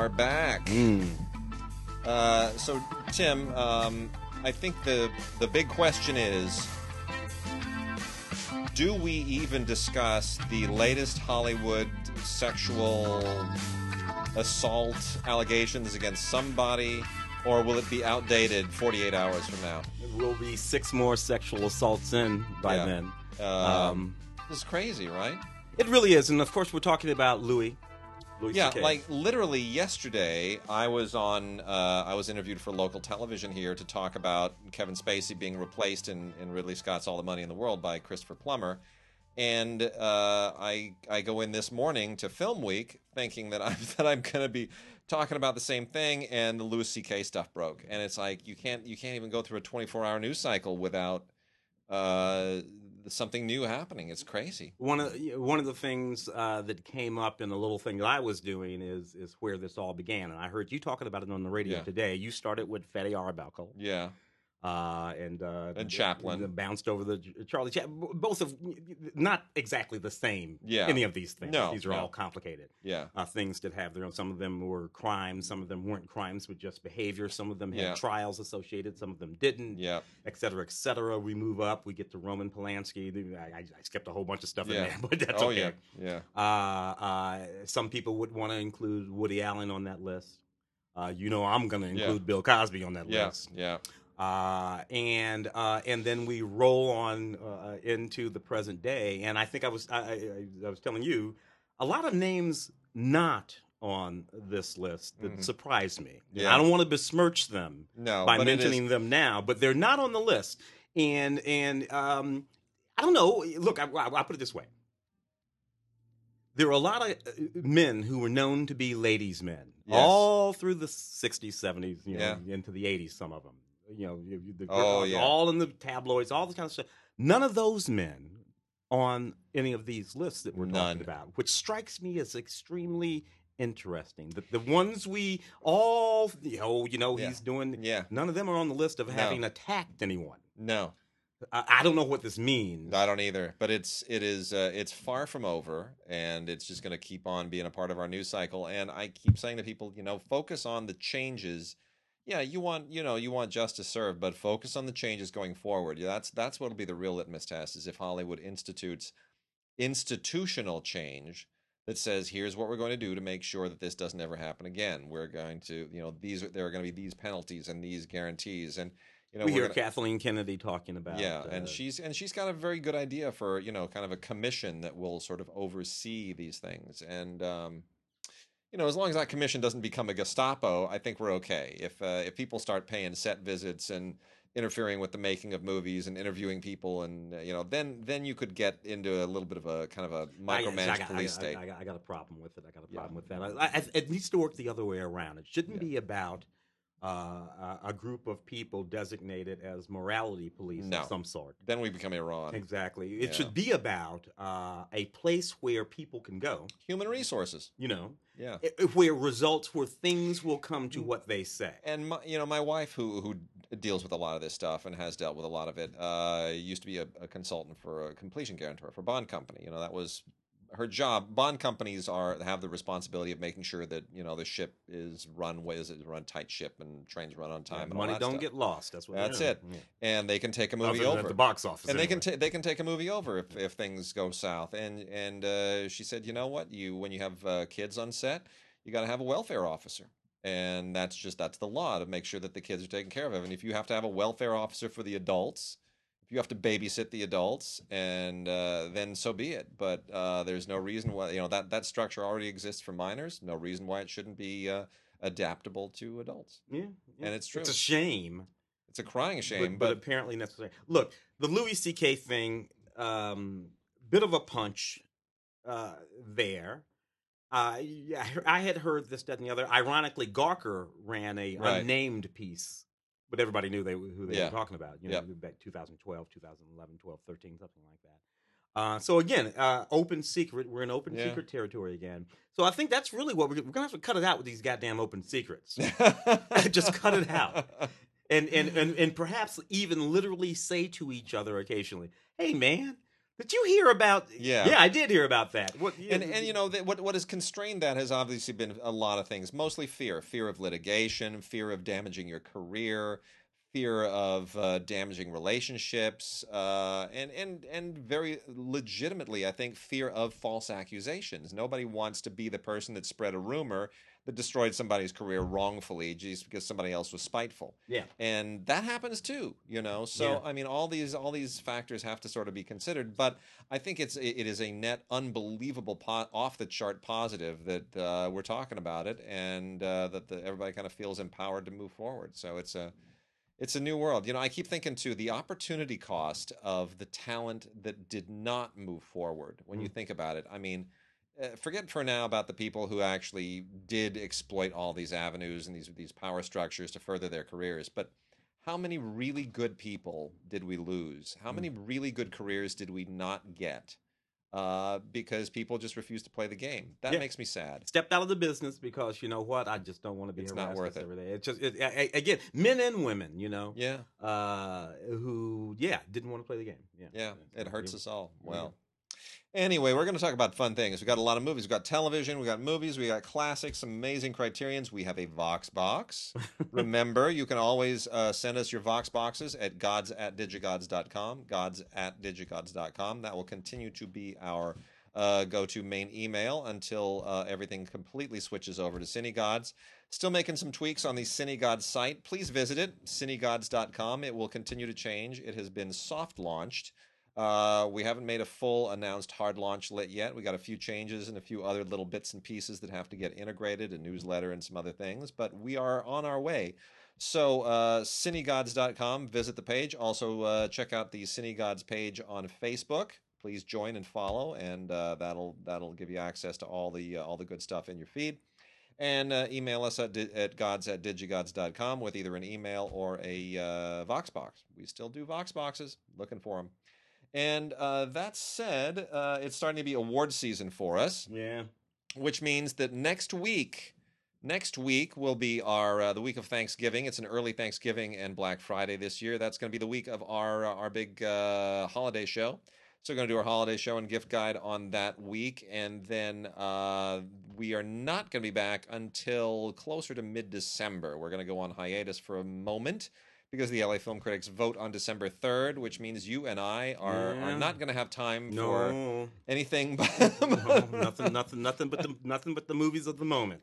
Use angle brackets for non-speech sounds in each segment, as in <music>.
are back. Mm. Uh, so, Tim, um, I think the the big question is: Do we even discuss the latest Hollywood sexual assault allegations against somebody, or will it be outdated 48 hours from now? There will be six more sexual assaults in by Yeah. then. Um, Um, this is crazy, right? it really is, and of course, we're talking about Louis. Louis Yeah, CK. like literally yesterday, I was on. Uh, I was interviewed for local television here to talk about Kevin Spacey being replaced in, in Ridley Scott's All the Money in the World by Christopher Plummer, and uh, I I go in this morning to Film Week thinking that I'm <laughs> that I'm going to be talking about the same thing, and the Louis C.K. stuff broke, and it's like you can't you can't even go through a 24 hour news cycle without uh, something new happening. It's crazy. one of one of the things uh, that came up in the little thing that I was doing is is where this all began, and I heard you talking about it on the radio Yeah. today. You started with Fatty Arbuckle, Yeah, uh, and uh, And Chaplin. bounced over the Charlie Chaplin. Both of not exactly the same. Yeah. any of these things. No, these are no. all complicated. yeah. Uh, things that have their own. Some of them were crimes. Some of them weren't crimes, but just behavior. Some of them had Yeah. trials associated. Some of them didn't. Yeah, et cetera, et cetera. We move up. We get to Roman Polanski. I, I, I skipped a whole bunch of stuff Yeah. in there, <laughs> but that's oh okay. yeah, yeah. Uh, uh, some people would want to include Woody Allen on that list. Uh, you know, I'm going to Yeah. include Bill Cosby on that Yeah, list. yeah, Uh, and uh, and then we roll on uh, into the present day. And I think I was I, I, I was telling you a lot of names not on this list that Mhm. surprised me. Yeah. I don't want to besmirch them no. by but it is- mentioning them now, but they're not on the list. And and um, I don't know. Look, I, I, I'll put it this way: there are a lot of uh, men who were known to be ladies' men Yes. all through the '60s, '70s, you know, Yeah. into the '80s. Some of them, you know, the, Oh, yeah. all in the tabloids, all this kind of stuff. None of those men on any of these lists that we're None. talking about, which strikes me as extremely interesting. The, the ones we all, you know, you know, Yeah. he's doing. Yeah, None of them are on the list of No. having attacked anyone. no, I, I don't know what this means. I don't either. But it's it is uh, it's far from over, and it's just going to keep on being a part of our news cycle. And I keep saying to people, you know, focus on the changes. Yeah, you want you know you want justice served, but focus on the changes going forward. Yeah, that's that's what'll be the real litmus test: is if Hollywood institutes institutional change that says here's what we're going to do to make sure that this doesn't ever happen again. We're going to you know these there are going to be these penalties and these guarantees and. You know, we hear gonna- Kathleen Kennedy talking about. yeah, and uh, she's and she's got a very good idea for you know kind of a commission that will sort of oversee these things. And um, you know, as long as that commission doesn't become a Gestapo, I think we're okay. If uh, if people start paying set visits and interfering with the making of movies and interviewing people, and uh, you know, then then you could get into a little bit of a kind of a micromanaged I, got- I, police got- state. I, got, I got a problem with it. I got a Yeah. problem with that. I, I, it needs to work the other way around. It shouldn't Yeah. be about uh, a, a group of people designated as morality police No. of some sort. then we become Iran. Exactly. It Yeah. should be about uh, a place where people can go. Human resources. You know, Yeah. i- i- where results, where things will come Mm. to what they say. and my, you know my wife who who deals with a lot of this stuff and has dealt with a lot of it uh, used to be a, a consultant for a completion guarantor for a bond company you know that was her job bond companies are have the responsibility of making sure that you know the ship is run is it run tight ship and trains run on time and all Money don't stuff. get lost. That's what. That's it. Yeah. and they can take a movie over at the box office, and they can ta- they can take a movie over if, if things go south. And and uh, she said, you know what, you when you have uh, kids on set, you got to have a welfare officer, and that's just that's the law to make sure that the kids are taken care of. And if you have to have a welfare officer for the adults, if you have to babysit the adults, and uh, then so be it. But uh, there's no reason why you know that that structure already exists for minors. No reason why it shouldn't be uh, adaptable to adults. Yeah, yeah. And it's true. It's a shame. It's a crying shame, but, but, apparently necessary. Look, the Louis C.K. thing, um, bit of a punch uh, there. Uh, yeah, I had heard this, that, and the other. Ironically, Gawker ran a Right. unnamed piece, but everybody knew they who they Yeah. were talking about. You know, back 2012, 2011, 12, 13, something like that. Uh, so again, uh, open secret. We're in open Yeah. secret territory again. So I think that's really what we're, we're gonna have to cut it out with these goddamn open secrets. <laughs> <laughs> Just cut it out. and and and and perhaps even literally say to each other occasionally, "Hey, man, Did you hear about? Yeah. yeah, I did hear about that. What? and and you know that what what has constrained that has obviously been a lot of things mostly fear fear of litigation fear of damaging your career fear of uh, damaging relationships uh, and and and very legitimately i think fear of false accusations nobody wants to be the person that spread a rumor that destroyed somebody's career wrongfully just because somebody else was spiteful. Yeah, and that happens too you know? So Yeah. i mean all these all these factors have to sort of be considered but i think it's it is a net unbelievable po- off the chart positive that uh, we're talking about it and uh, that the, everybody kind of feels empowered to move forward. So it's a it's a new world. You know i keep thinking too the opportunity cost of the talent that did not move forward when you Mm. think about it. I mean uh, forget for now about the people who actually did exploit all these avenues and these these power structures to further their careers but how many really good people did we lose how many really good careers did we not get uh, because people just refused to play the game that Yeah. makes me sad stepped out of the business because you know what? I just don't want to be It's not worth it. every day. It's just it, again, men and women, you know, yeah uh, who yeah didn't want to play the game. Yeah, yeah it hurts us all Yeah. Anyway, we're going to talk about fun things. We've got a lot of movies. We've got television, we've got movies, we got classics, some amazing criterions. We have a Vox box. <laughs> Remember, you can always uh, send us your Vox boxes at gods at digigods.com, gods at digigods.com. That will continue to be our uh, go to main email until uh, everything completely switches over to Cinegods. Still making some tweaks on the Cinegods site. Please visit it, cinegods.com. It will continue to change. It has been soft launched. Uh, we haven't made a full announced hard launch lit yet. We got a few changes and a few other little bits and pieces that have to get integrated, a newsletter and some other things, but we are on our way. So, uh, cinegods.com, visit the page. Also, uh, check out the Cinegods page on Facebook. Please join and follow, and uh, that'll that'll give you access to all the uh, all the good stuff in your feed. And uh, email us at, di- at gods at digigods.com with either an email or a uh, Vox box. We still do Vox boxes. Looking for them. And uh, that said, uh, it's starting to be award season for us, yeah. which means that next week, next week will be our uh, the week of Thanksgiving. It's an early Thanksgiving and Black Friday this year. That's going to be the week of our uh, our big uh, holiday show. So we're going to do our holiday show and gift guide on that week, and then uh, we are not going to be back until closer to mid December. We're going to go on hiatus for a moment because the LA Film Critics vote on December 3rd, which means you and I are, Yeah. are not going to have time for <laughs> <laughs> No, anything no, but nothing, nothing, nothing but the nothing but the movies of the moment.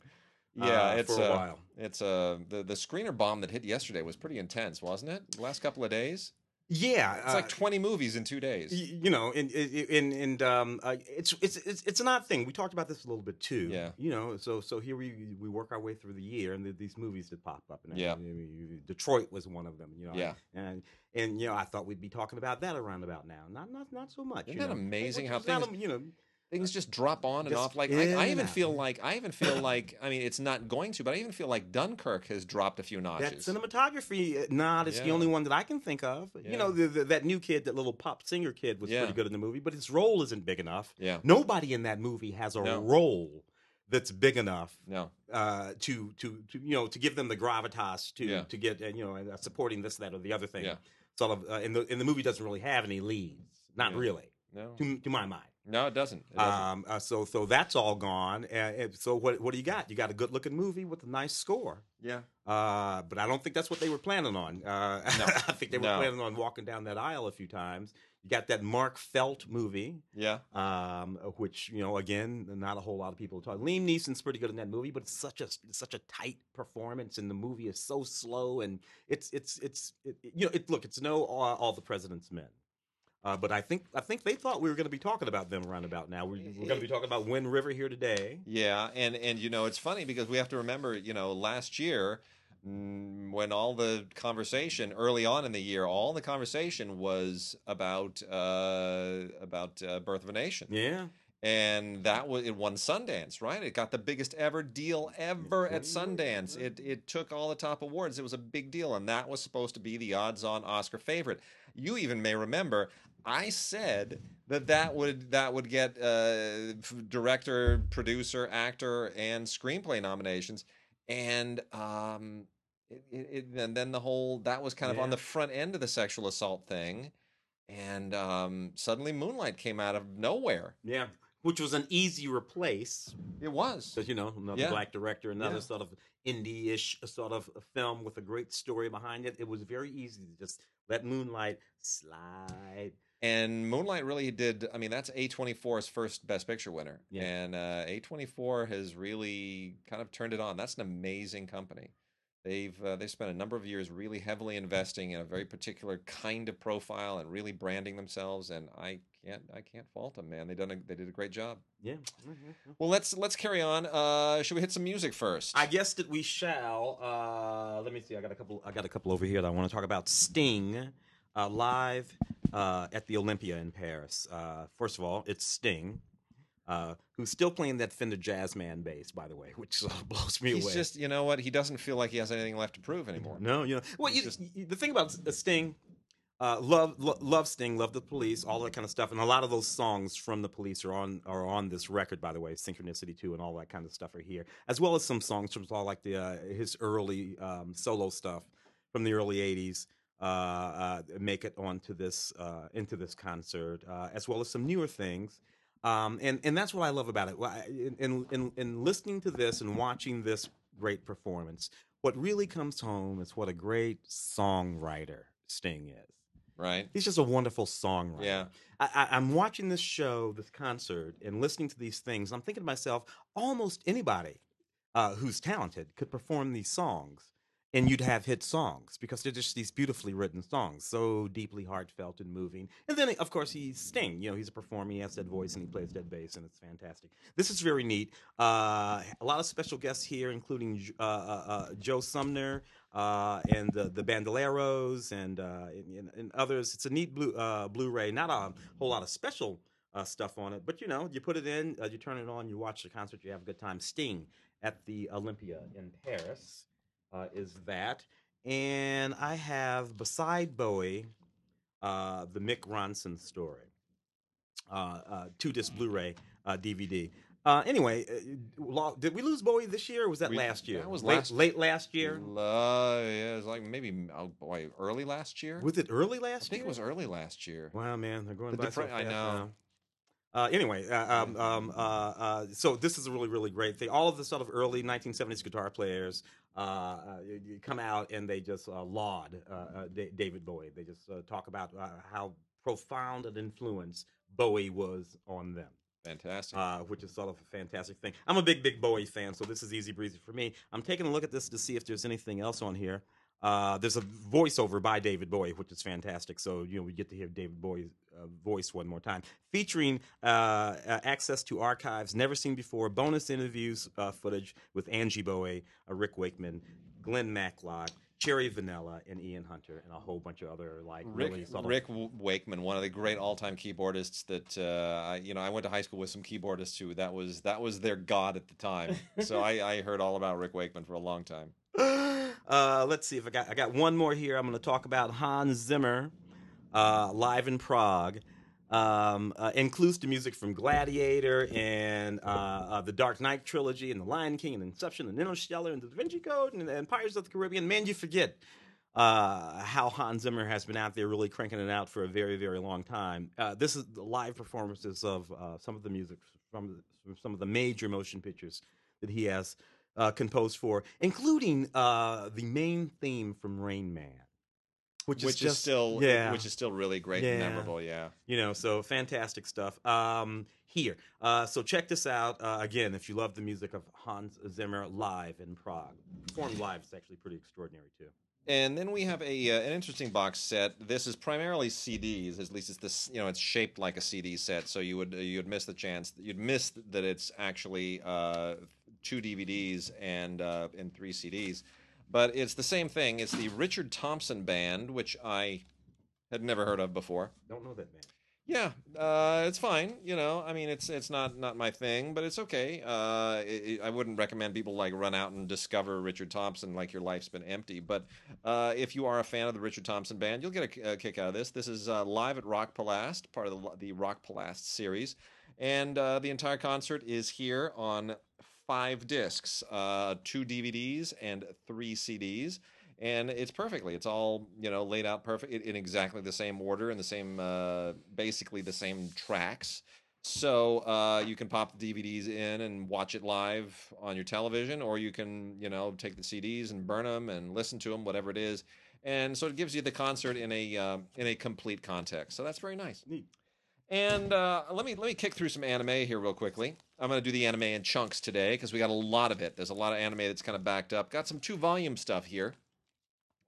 Yeah, uh, it's for a uh, while. It's uh, the the screener bomb that hit yesterday was pretty intense, wasn't it? The last couple of days, Yeah, it's like 20 movies in two days. You know, and and and um, uh, it's it's it's it's an odd thing. We talked about this a little bit too. Yeah. You know, so so here we we work our way through the year, and the, these movies that pop up. And Yeah. I mean, Detroit was one of them. You know. Yeah. And and you know, I thought we'd be talking about that around about now. Not not not so much. Isn't you that know? amazing how is not things- you know. Things just drop on and Just off. Like I, I even feel like I even feel like I mean it's not going to, but I even feel like Dunkirk has dropped a few That notches. cinematography uh, nod is the only one that I can think of. Yeah. You know, the, the, that new kid, that little pop singer kid, was Yeah. pretty good in the movie, but his role isn't big enough. yeah, Nobody in that movie has a No. role that's big enough no, uh, to to to you know to give them the gravitas to Yeah. to get uh, you know uh, supporting this that or the other thing. Yeah. Sort of, uh, and the and the movie doesn't really have any leads, not Yeah. really, no, to to my mind. No. It doesn't. It doesn't. Um, uh, so so that's all gone. Uh, and so what what do you got? You got a good looking movie with a nice score. yeah, Uh, but I don't think that's what they were planning on. Uh, No. <laughs> I think they were No. planning on walking down that aisle a few times. You got that Mark Felt movie, yeah, um, which you know, again, not a whole lot of people talk. Liam Neeson's pretty good in that movie, but it's such a it's such a tight performance, and the movie is so slow, and it's it's it's it, you know, it look, it's no all, all the President's Men. Uh, but I think I think they thought we were going to be talking about them around about now. We, we're going to be talking about Wind River here today. yeah. And and you know it's funny because we have to remember you know last year mm, when all the conversation early on in the year, all the conversation was about uh, about uh, Birth of a Nation. Yeah, and that was it won Sundance, right? It got the biggest ever deal ever at Sundance. It it took all the top awards. It was a big deal, and that was supposed to be the odds-on Oscar favorite. You even may remember I said that that would that would get uh, director, producer, actor, and screenplay nominations, and um, it, it, it, and then the whole that was kind of on the front end of the sexual assault thing. and um, suddenly Moonlight came out of nowhere. Yeah, which was an easy replace It was. because you know another Yeah. black director, another Yeah. sort of indie-ish sort of film with a great story behind it. It was very easy to just let Moonlight slide. And Moonlight really did. I mean, that's A24's first Best Picture winner, Yeah. and uh, A24 has really kind of turned it on. That's an amazing company. They've uh, they've spent a number of years really heavily investing in a very particular kind of profile and really branding themselves. And I can't I can't fault them, man. They done a, they did a great job. Yeah. Well, let's let's carry on. Uh, should we hit some music first? I guess that we shall. Uh, let me see. I got a couple. I got a couple over here that I want to talk about. Sting, uh, live uh, at the Olympia in Paris. Uh, first of all, it's Sting, uh, who's still playing that Fender Jazzman bass, by the way, <laughs> which <laughs> blows me He's away. He's just you know what he doesn't feel like he has anything left to prove anymore. no, you know. Well, you, just- the thing about uh, Sting. Uh, love, lo- love Sting, love the Police, all that kind of stuff, and a lot of those songs from the Police are on are on this record, by the way. Synchronicity too, and all that kind of stuff are here, as well as some songs from all like the uh, his early um, solo stuff from the early '80s. Uh, uh, make it onto this uh, into this concert, uh, as well as some newer things. Um, and and that's what I love about it. In, in in in listening to this and watching this great performance, what really comes home is what a great songwriter Sting is. Right? He's just a wonderful songwriter. Yeah. I, I, I'm watching this show, this concert, and listening to these things. I'm thinking to myself, almost anybody uh, who's talented could perform these songs, and you'd have hit songs because they're just these beautifully written songs, so deeply heartfelt and moving. And then, of course, he's Sting. You know, he's a performer. He has that voice, and he plays that bass, and it's fantastic. This is very neat. Uh, a lot of special guests here, including uh, uh, uh, Joe Sumner uh, and the, the Bandoleros and, uh, and, and others. It's a neat blue, Blu-ray. Not a whole lot of special stuff on it, but you know, you put it in, you turn it on, you watch the concert, you have a good time. Sting at the Olympia in Paris uh, is that, and I have beside Bowie uh, the Mick Ronson story, uh, uh, two disc Blu-ray uh, DVD. Uh, anyway, uh, did we lose Bowie this year, or was that We- last year? that was late, last- late last year. Uh, yeah, it was like maybe oh boy, early last year. Was it early last? Year? I think year? it was early last year. Wow, man, they're going The by so different- I know. now. Uh, anyway, uh, um, um, uh, uh, so this is a really, really great thing. All of the sort of early 1970s guitar players uh, uh, come out and they just uh, laud Da- David Bowie. They just uh, talk about uh, how profound an influence Bowie was on them Fantastic. uh, which is sort of a fantastic thing. I'm a big, big Bowie fan, so this is easy breezy for me. I'm taking a look at this to see if there's anything else on here. Uh, there's a voiceover by David Bowie, which is fantastic. So you know we get to hear David Bowie's uh, voice one more time, featuring uh, uh, access to archives never seen before, bonus interviews uh, footage with Angie Bowie, uh, Rick Wakeman, Glenn Matlock, Cherry Vanilla, and Ian Hunter, and a whole bunch of other like Rick, really of Rick Wakeman, one of the great all-time keyboardists that uh, I, you know, I went to high school with some keyboardists who that was that was their god at the time. <laughs> so I, I heard all about Rick Wakeman for a long time. Uh, let's see if I got I got one more here. I'm going to talk about Hans Zimmer uh, live in Prague. Um, uh, includes the music from Gladiator and uh, uh, the Dark Knight trilogy and the Lion King and Inception and Interstellar and the Da Vinci Code and, and Pirates of the Caribbean. Man, you forget uh, how Hans Zimmer has been out there really cranking it out for a very, very long time. This is the live performances of some of the music from, from some of the major motion pictures that he has uh, composed for, including uh, the main theme from Rain Man, which, Which, is is still yeah, which is still really great and memorable. Yeah. you know, so fantastic stuff. Um, here, uh, so check this out uh, again. If you love the music of Hans Zimmer live in Prague, performed live is actually pretty extraordinary too. And then we have a uh, an interesting box set. This is primarily CDs. At least it's this. You know, it's shaped like a CD set. So you would uh, you'd miss the chance. You'd miss that it's actually uh, two DVDs and uh, and three CDs. But it's the same thing. It's the Richard Thompson Band, which I had never heard of before. Don't know that man. Yeah, uh, it's fine. You know, I mean, it's it's not not my thing, but it's okay. Uh, it, I wouldn't recommend people like run out and discover Richard Thompson like your life's been empty. But uh, if you are a fan of the Richard Thompson Band, you'll get a, a kick out of this. This is uh, live at Rock Palast, part of the the Rock Palast series, and uh, the entire concert is here on five discs, uh, two DVDs and three CDs. and it's perfectly. It's all you know laid out perfect in, exactly the same order and the same, uh, basically the same tracks. So uh, you can pop the DVDs in and watch it live on your television, or you can you know take the CDs and burn them and listen to them, whatever it is. And so it gives you the concert in a uh, in a complete context. So that's very nice. Neat. And uh, let me let me kick through some anime here real quickly. I'm going to do the anime in chunks today because we got a lot of it. There's a lot of anime that's kind of backed up. Got some two volume stuff here.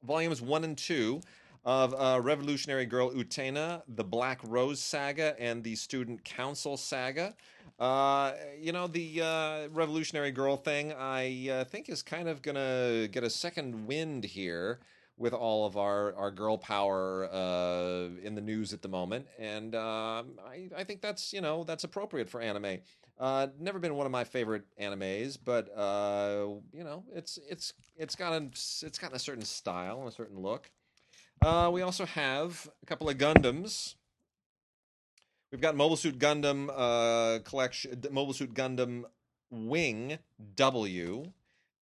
Volumes one and two of uh, Revolutionary Girl Utena, the Black Rose Saga, and the Student Council Saga. Uh, you know, the uh, Revolutionary Girl thing, I uh, think, is kind of going to get a second wind here with all of our, our girl power uh, in the news at the moment. And um I, I think that's, you know, that's appropriate for anime. Uh, never been one of my favorite animes, but uh, you know, it's it's it's got a it's got a certain style and a certain look. Uh, we also have a couple of Gundams. We've got Mobile Suit Gundam uh, collection, Mobile Suit Gundam Wing W,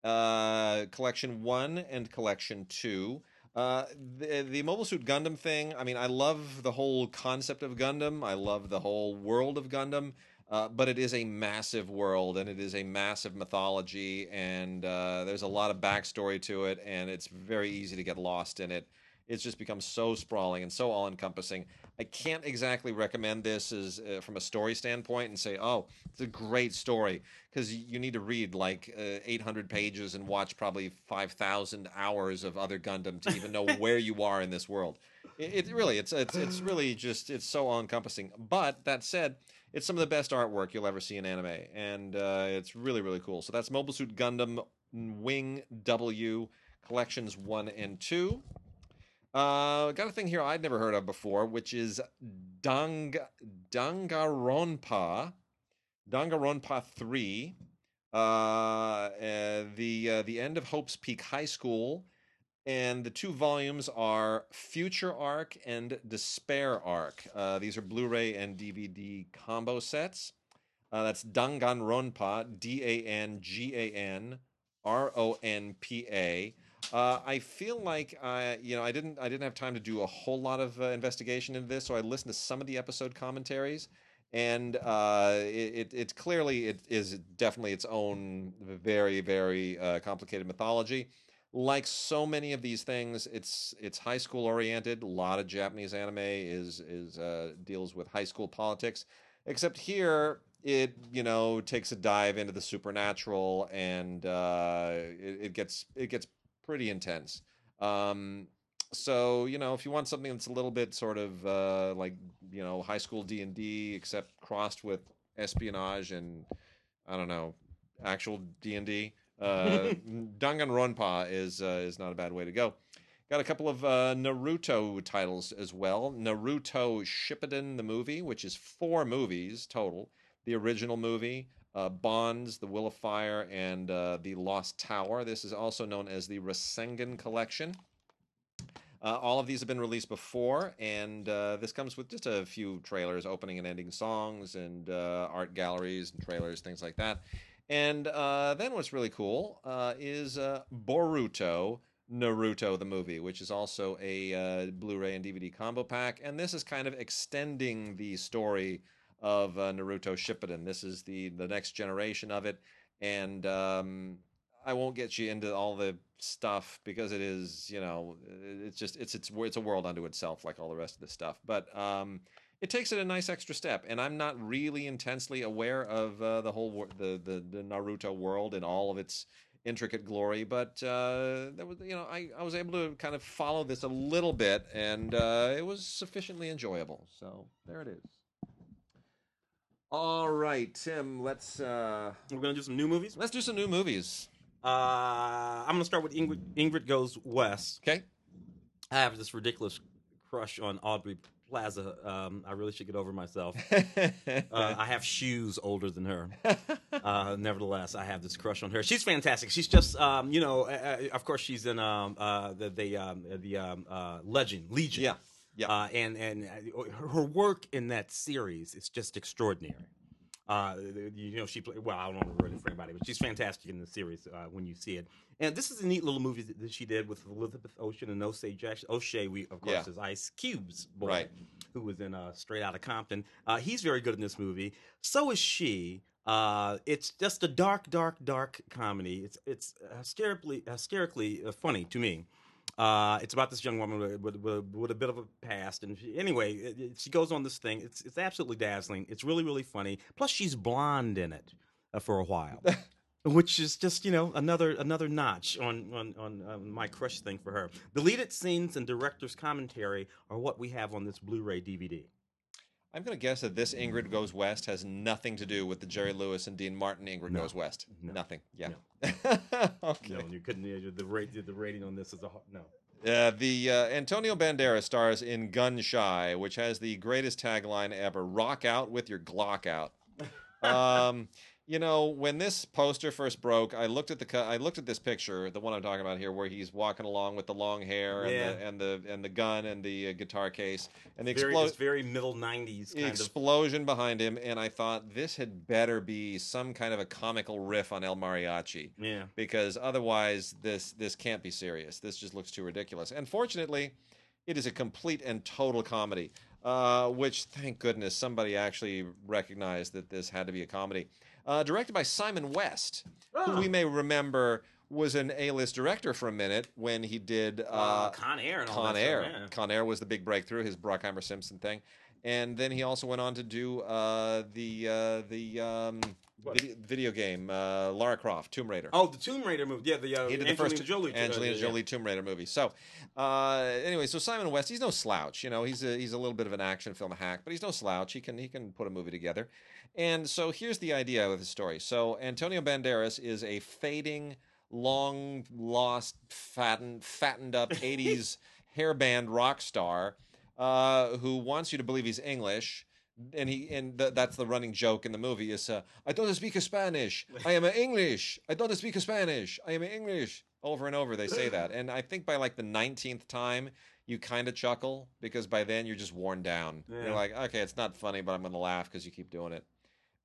uh, Collection One and Collection Two. Uh, the the Mobile Suit Gundam thing. I mean, I love the whole concept of Gundam. I love the whole world of Gundam. Uh, but it is a massive world and it is a massive mythology and uh, there's a lot of backstory to it and it's very easy to get lost in it it's just become so sprawling and so all-encompassing i can't exactly recommend this as uh, from a story standpoint and say oh it's a great story because you need to read like uh, 800 pages and watch probably 5000 hours of other gundam to even know <laughs> where you are in this world it, it really it's, it's it's really just it's so all-encompassing but that said it's some of the best artwork you'll ever see in anime, and uh, it's really really cool. So that's Mobile Suit Gundam Wing W collections one and two. Uh, got a thing here I'd never heard of before, which is Dang Danganronpa, Danganronpa three. Uh, uh, the the end of Hope's Peak High School and the two volumes are Future Arc and Despair Arc. Uh, these are Blu-ray and DVD combo sets. Uh, that's Danganronpa, D-A-N-G-A-N-R-O-N-P-A. Uh, I feel like I, you know, I didn't, I didn't have time to do a whole lot of uh, investigation into this, so I listened to some of the episode commentaries, and uh, it, it, it's clearly it is definitely its own very, very uh, complicated mythology like so many of these things, it's it's high school oriented. A lot of Japanese anime is is uh, deals with high school politics, except here it you know takes a dive into the supernatural and uh, it, it gets it gets pretty intense. Um, so you know if you want something that's a little bit sort of uh, like you know high school D and D except crossed with espionage and I don't know actual D and D uh, <laughs> Danganronpa is uh, is not a bad way to go. Got a couple of uh, Naruto titles as well. Naruto Shippuden the movie, which is four movies total. The original movie, uh, Bonds, The Will of Fire, and uh, The Lost Tower. This is also known as the Rasengan Collection. Uh, all of these have been released before, and uh, this comes with just a few trailers, opening and ending songs, and uh, art galleries and trailers, things like that. And uh, then what's really cool is Boruto Naruto the movie, which is also a uh, Blu-ray and DVD combo pack, and this is kind of extending the story of uh, Naruto Shippuden. This is the the next generation of it, and um, I won't get you into all the stuff because it is, you know, it's just it's it's it's a world unto itself, like all the rest of the stuff. But um, it takes it a nice extra step. And I'm not really intensely aware of uh, the whole wor- the, the the Naruto world and all of its intricate glory, but uh, that was you know I, I was able to kind of follow this a little bit, and uh, it was sufficiently enjoyable. So there it is. All right, Tim. Let's uh, We're gonna do some new movies. let's do some new movies. Uh, I'm gonna start with Ingrid, Ingrid Goes West. Okay. I have this ridiculous crush on Aubrey Plaza. Um, I really should get over myself. <laughs> Uh, I have shoes older than her. <laughs> Uh, nevertheless, I have this crush on her. She's fantastic. She's just, um, you know, uh, uh, of course, she's in um, uh, the the, um, the um, uh, Legend Legion. yeah. Yeah. Uh, and and uh, her work in that series is just extraordinary. Uh, you know, she played. Well, I don't want to ruin it for anybody, but she's fantastic in the series uh, when you see it. And this is a neat little movie that, she did with Elizabeth Olsen and O'Shea Jackson. O'Shea, we of course Yeah. is Ice Cube's boy, Right. who was in uh, Straight Outta Compton. Uh, he's very good in this movie. So is she. Uh, it's just a dark, dark, dark comedy. It's it's hysterically hysterically funny to me. Uh, it's about this young woman with, with, with, a bit of a past, and she, anyway, it, it- she goes on this thing. It's it's absolutely dazzling. It's really really funny. Plus, she's blonde in it uh, for a while, <laughs> which is just you know another another notch on on on um, my crush thing for her. Deleted scenes and director's commentary are what we have on this Blu-ray DVD. I'm going to guess that this Ingrid Goes West has nothing to do with the Jerry Lewis and Dean Martin Ingrid No. Goes West. No. Nothing. Yeah. No, <laughs> okay. you couldn't. The rate the rating on this is a no. Uh, the uh, Antonio Banderas stars in Gun Shy, which has the greatest tagline ever: "Rock out with your Glock out." <laughs> um, you know, when this poster first broke, I looked at the I looked at this picture, the one I'm talking about here, where he's walking along with the long hair and Yeah. the and the and the gun and the uh, guitar case and the Very, explo- it's very middle '90s kind of. explosion behind him, and I thought this had better be some kind of a comical riff on El Mariachi Yeah. because otherwise this this can't be serious. This just looks too ridiculous. And fortunately, it is a complete and total comedy, uh, which thank goodness somebody actually recognized that this had to be a comedy. Uh, directed by Simon West, who Oh. we may remember was an A-list director for a minute when he did Uh, uh, Con Air and all Con that Air. Stuff, yeah. Con Air was the big breakthrough, his Bruckheimer Simpson thing, and then he also went on to do uh, the uh, the um, video, video game uh, Lara Croft, Tomb Raider. Oh, the Tomb Raider movie. Yeah, the uh, he did the first Jolie. Angelina yeah. Jolie Tomb Raider movie. So, uh, anyway, so Simon West, he's no slouch. You know, he's a, he's a little bit of an action film hack, but he's no slouch. He can he can put a movie together. And so here's the idea of the story. So Antonio Banderas is a fading, long lost, fattened, fattened up <laughs> '80s hairband rock star uh, who wants you to believe he's English. And he and th- that's the running joke in the movie is uh, I don't speak Spanish. I am a English. I don't speak Spanish. I am a English. Over and over they say that. And I think by like the 19th time you kind of chuckle because by then you're just worn down. Yeah. You're like, okay, it's not funny, but I'm going to laugh because you keep doing it.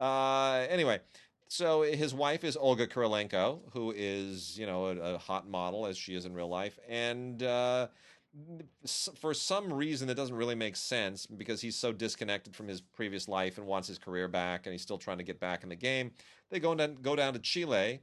Uh, anyway, so his wife is Olga Kurylenko, who is, you know, a, a hot model as she is in real life. And uh, for some reason that doesn't really make sense because he's so disconnected from his previous life and wants his career back and he's still trying to get back in the game. They go down, go down to Chile.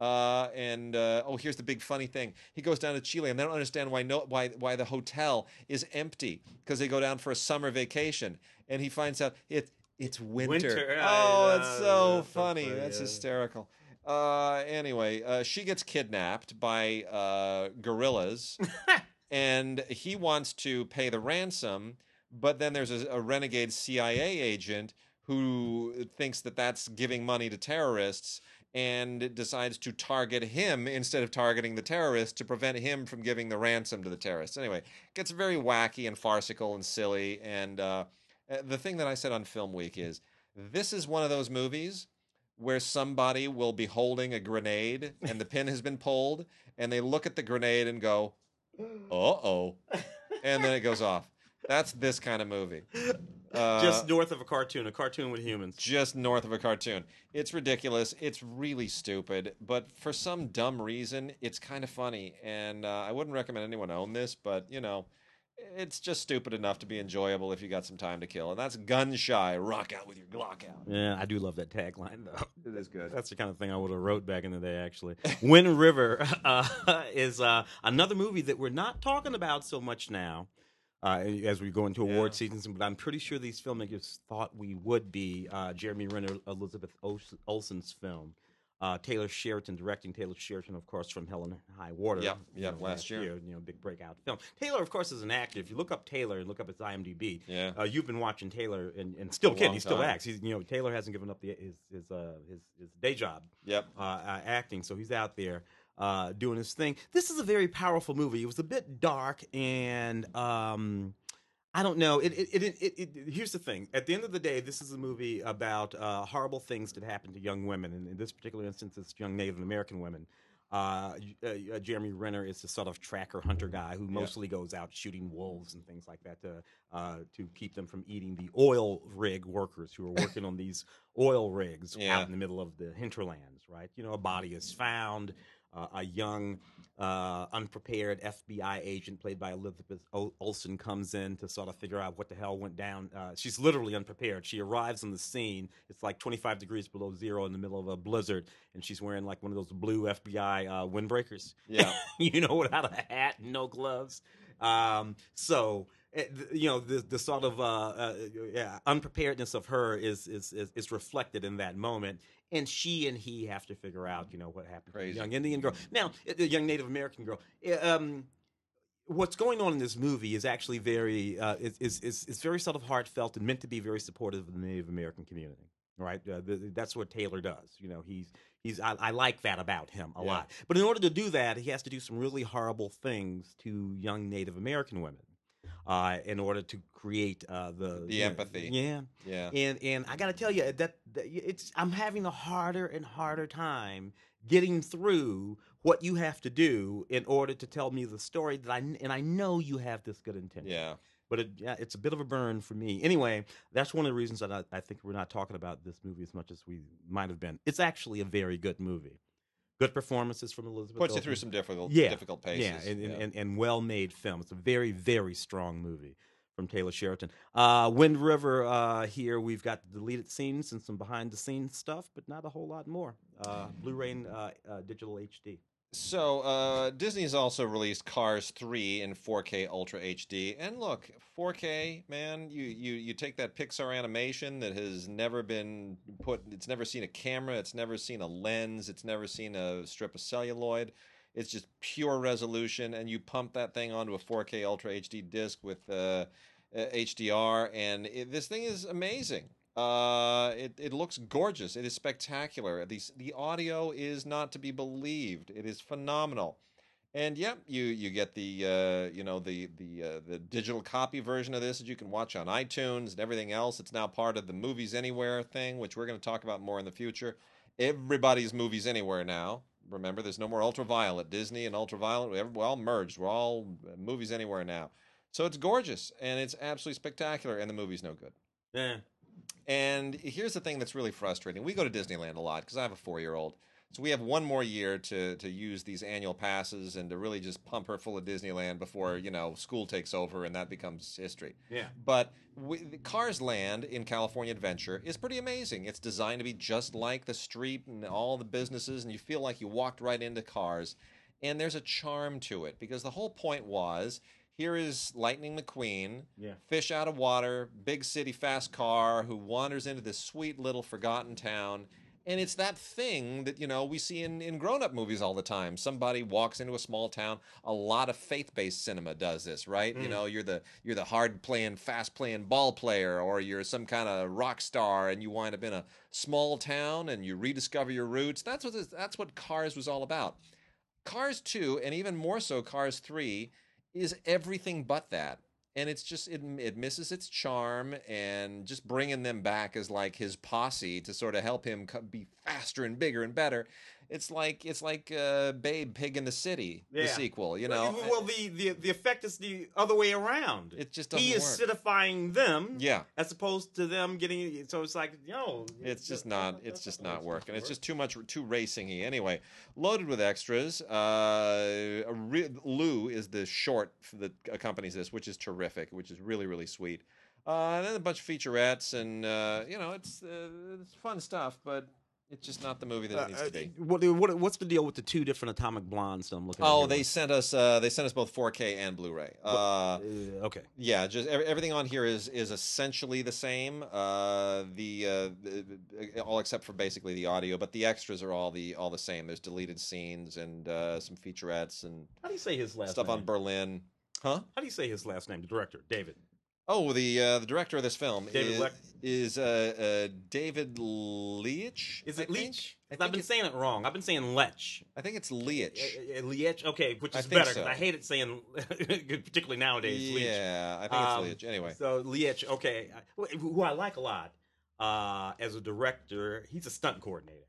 Uh, and uh, oh, here's the big funny thing. He goes down to Chile, and they don't understand why no why why the hotel is empty because they go down for a summer vacation, and he finds out it it's winter. Winter, Oh, it's so that's so funny. funny, That's yeah. hysterical. Uh, anyway, uh, she gets kidnapped by uh, guerrillas, <laughs> and he wants to pay the ransom, but then there's a, a renegade CIA agent who thinks that that's giving money to terrorists and decides to target him instead of targeting the terrorists to prevent him from giving the ransom to the terrorists. Anyway, it gets very wacky and farcical and silly. And uh, the thing that I said on Film Week is this is one of those movies where somebody will be holding a grenade and the pin has been pulled and they look at the grenade and go, uh oh. And then it goes off. That's this kind of movie. Uh, Just north of a cartoon, a cartoon with humans. just north of a cartoon. It's ridiculous. It's really stupid, but for some dumb reason, it's kind of funny. And uh, I wouldn't recommend anyone own this, but you know, it's just stupid enough to be enjoyable if you got some time to kill. And that's gun shy. Rock out with your Glock out. Yeah, I do love that tagline though. It is good. That's the kind of thing I would have wrote back in the day. Actually, <laughs> Wind River <laughs> uh, is uh, another movie that we're not talking about so much now. Uh, as we go into award Yeah. seasons, but I'm pretty sure these filmmakers thought we would be. Uh, Jeremy Renner, Elizabeth Ols- Olsen's film, uh, Taylor Sheridan directing. Taylor Sheridan, of course, from Hell or High Water. You yep, know, last year. You know, big breakout film. Taylor, of course, is an actor. If you look up Taylor and look up his IMDb, Yeah. uh, you've been watching Taylor and, and still kid. He still time. acts. He's you know Taylor hasn't given up the, his his uh, his his day job Yep. uh, uh, acting, so he's out there uh, doing his thing. This is a very powerful movie. It was a bit dark, and um, I don't know. It, it, it, it, it, here's the thing: at the end of the day, this is a movie about uh, horrible things that happen to young women, and in this particular instance, it's young Native American women. Uh, uh, uh, Jeremy Renner is the sort of tracker hunter guy who mostly goes out shooting wolves and things like that to uh, to keep them from eating the oil rig workers who are <laughs> working on these oil rigs Yeah. out in the middle of the hinterlands. Right, you know, a body is found. Uh, a young, uh, unprepared FBI agent played by Elizabeth Olsen comes in to sort of figure out what the hell went down. Uh, she's literally unprepared. She arrives on the scene. It's like 25 degrees below zero in the middle of a blizzard, and she's wearing like one of those blue FBI uh, windbreakers. Yeah. <laughs> you know, without a hat, and no gloves. Um, so you know the the sort of uh, uh, yeah, unpreparedness of her is, is is is reflected in that moment, and she and he have to figure out you know what happened to the Crazy. young Indian girl. Now, eh, the young Native American girl. eh, Um, what's going on in this movie is actually very uh, is, is is is very sort of heartfelt and meant to be very supportive of the Native American community. Right, uh, th- th- that's what Taylor does. You know, he's he's I, I like that about him a Yeah. lot. But in order to do that, he has to do some really horrible things to young Native American women. Uh, in order to create uh, the The know, empathy. yeah, Yeah. and and I got to tell you that, that it's I'm having a harder and harder time getting through what you have to do in order to tell me the story that I and I know you have this good intention. Yeah. But it, yeah, it's a bit of a burn for me. Anyway, that's one of the reasons that I, I think we're not talking about this movie as much as we might have been. It's actually a very good movie. Good performances from Elizabeth. Puts you through some difficult Yeah. difficult paces. Yeah, and, and, yeah. and, and well made film. It's a very, very strong movie from Taylor Sheridan. Uh, Wind River, uh, here we've got deleted scenes and some behind the scenes stuff, but not a whole lot more. Uh, Blu ray and uh, uh, digital HD. So uh, Disney has also released Cars 3 in 4K Ultra HD, and look, 4K, man, you you you take that Pixar animation that has never been put, it's never seen a camera, it's never seen a lens, it's never seen a strip of celluloid. It's just pure resolution, and you pump that thing onto a 4K Ultra HD disc with uh, HDR, and it, this thing is amazing. Uh, it, it looks gorgeous. It is spectacular. The, the audio is not to be believed. It is phenomenal. And yep, you you get the uh, you know the the uh, the digital copy version of this that you can watch on iTunes and everything else. It's now part of the Movies Anywhere thing, which we're going to talk about more in the future. Everybody's Movies Anywhere now. Remember, there's no more Ultraviolet. Disney and Ultraviolet, we're we're all merged. We're all uh, Movies Anywhere now. So it's gorgeous and it's absolutely spectacular, and the movie's no good. Yeah. And here's the thing that's really frustrating. We go to Disneyland a lot because I have a four year old. So we have one more year to to use these annual passes and to really just pump her full of Disneyland before you know school takes over and that becomes history. Yeah. But we, Cars Land in California Adventure is pretty amazing. It's designed to be just like the street and all the businesses, and you feel like you walked right into Cars. And there's a charm to it because the whole point was here is Lightning McQueen, Yeah. fish out of water, big city fast car who wanders into this sweet little forgotten town. And it's that thing that, you know, we see in, in grown up movies all the time. Somebody walks into a small town. A lot of faith based cinema does this, right? You Mm. know, you're the you're the hard playing, fast playing ball player, or you're some kind of rock star and you wind up in a small town and you rediscover your roots. That's what this, that's what Cars was all about. Cars 2, and even more so Cars 3, is everything but that. And it's just, it, it misses its charm, and just bringing them back as like his posse to sort of help him be faster and bigger and better. It's like it's like uh, Babe Pig in the City, the sequel. You know, well, the, the the effect is the other way around. it just he is work. acidifying them, yeah, as opposed to them getting. So it's like, yo, it's just not it's just not working it's just too much too racingy anyway loaded with extras uh re- lou is the short that accompanies this which is terrific which is really really sweet uh and then a bunch of featurettes and uh you know it's uh, it's fun stuff but it's just not the movie that it needs to be what, what what's the deal with the two different atomic blondes that I'm looking at? oh here? they sent us uh they sent us both 4k and blu-ray uh Uh, okay. Yeah, just everything on here is is essentially the same. Uh, the, uh, the all except for basically the audio, but the extras are all the all the same. There's deleted scenes and uh, some featurettes and How do you say his last stuff name? on Berlin. Huh? How do you say his last name? The director, David. Oh, the uh, the director of this film David is, is uh, uh, David Leitch. Is it Leitch? I I've been saying it wrong. I've been saying Lech. I think it's Leitch. Uh, uh, Okay, which is think better because so. I hate it saying, <laughs> particularly nowadays. Yeah, I think it's Um, Leitch. Anyway, So Leitch. okay, who who I like a lot uh, as a director. He's a stunt coordinator.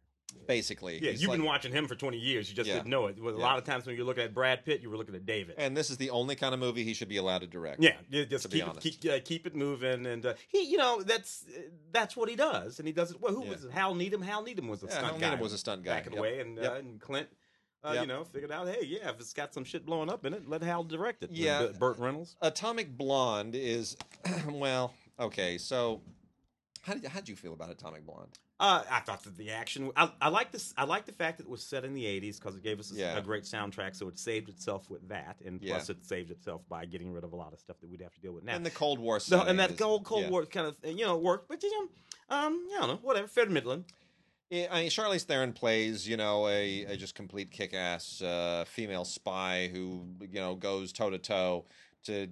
Basically. Yeah, He's you've like- been watching him for 20 years. You just Yeah. didn't know it. Well, A Yeah. lot of times when you're looking at Brad Pitt, you were looking at David. and this is the only kind of movie he should be allowed to direct. yeah, just to keep it, honest. keep, uh, keep it moving, and uh, he, you know, that's uh, that's what he does, and he does it. Well, who Yeah. was it? Hal Needham? Hal Needham was a Yeah, stunt Hal guy. Needham was a stunt guy. back in the Yep. way, and, uh, Yep. and Clint, uh, Yep. you know, figured out, hey, yeah, if it's got some shit blowing up in it, let Hal direct it. Yeah. B- Burt Reynolds. Atomic Blonde is <clears throat> well, okay. So, how did how'd you feel about Atomic Blonde? Uh, I thought that the action. I, I like this. I like the fact that it was set in the '80s because it gave us a, Yeah. a great soundtrack. So it saved itself with that, and Yeah. plus it saved itself by getting rid of a lot of stuff that we'd have to deal with now. And the Cold War So, and that Cold Cold yeah. War kind of you know worked, but you know, um, I don't know, whatever. Fair to Midland. Yeah, I mean, Charlize Theron plays, you know, a, a just complete kick-ass uh, female spy who, you know, goes toe to toe to.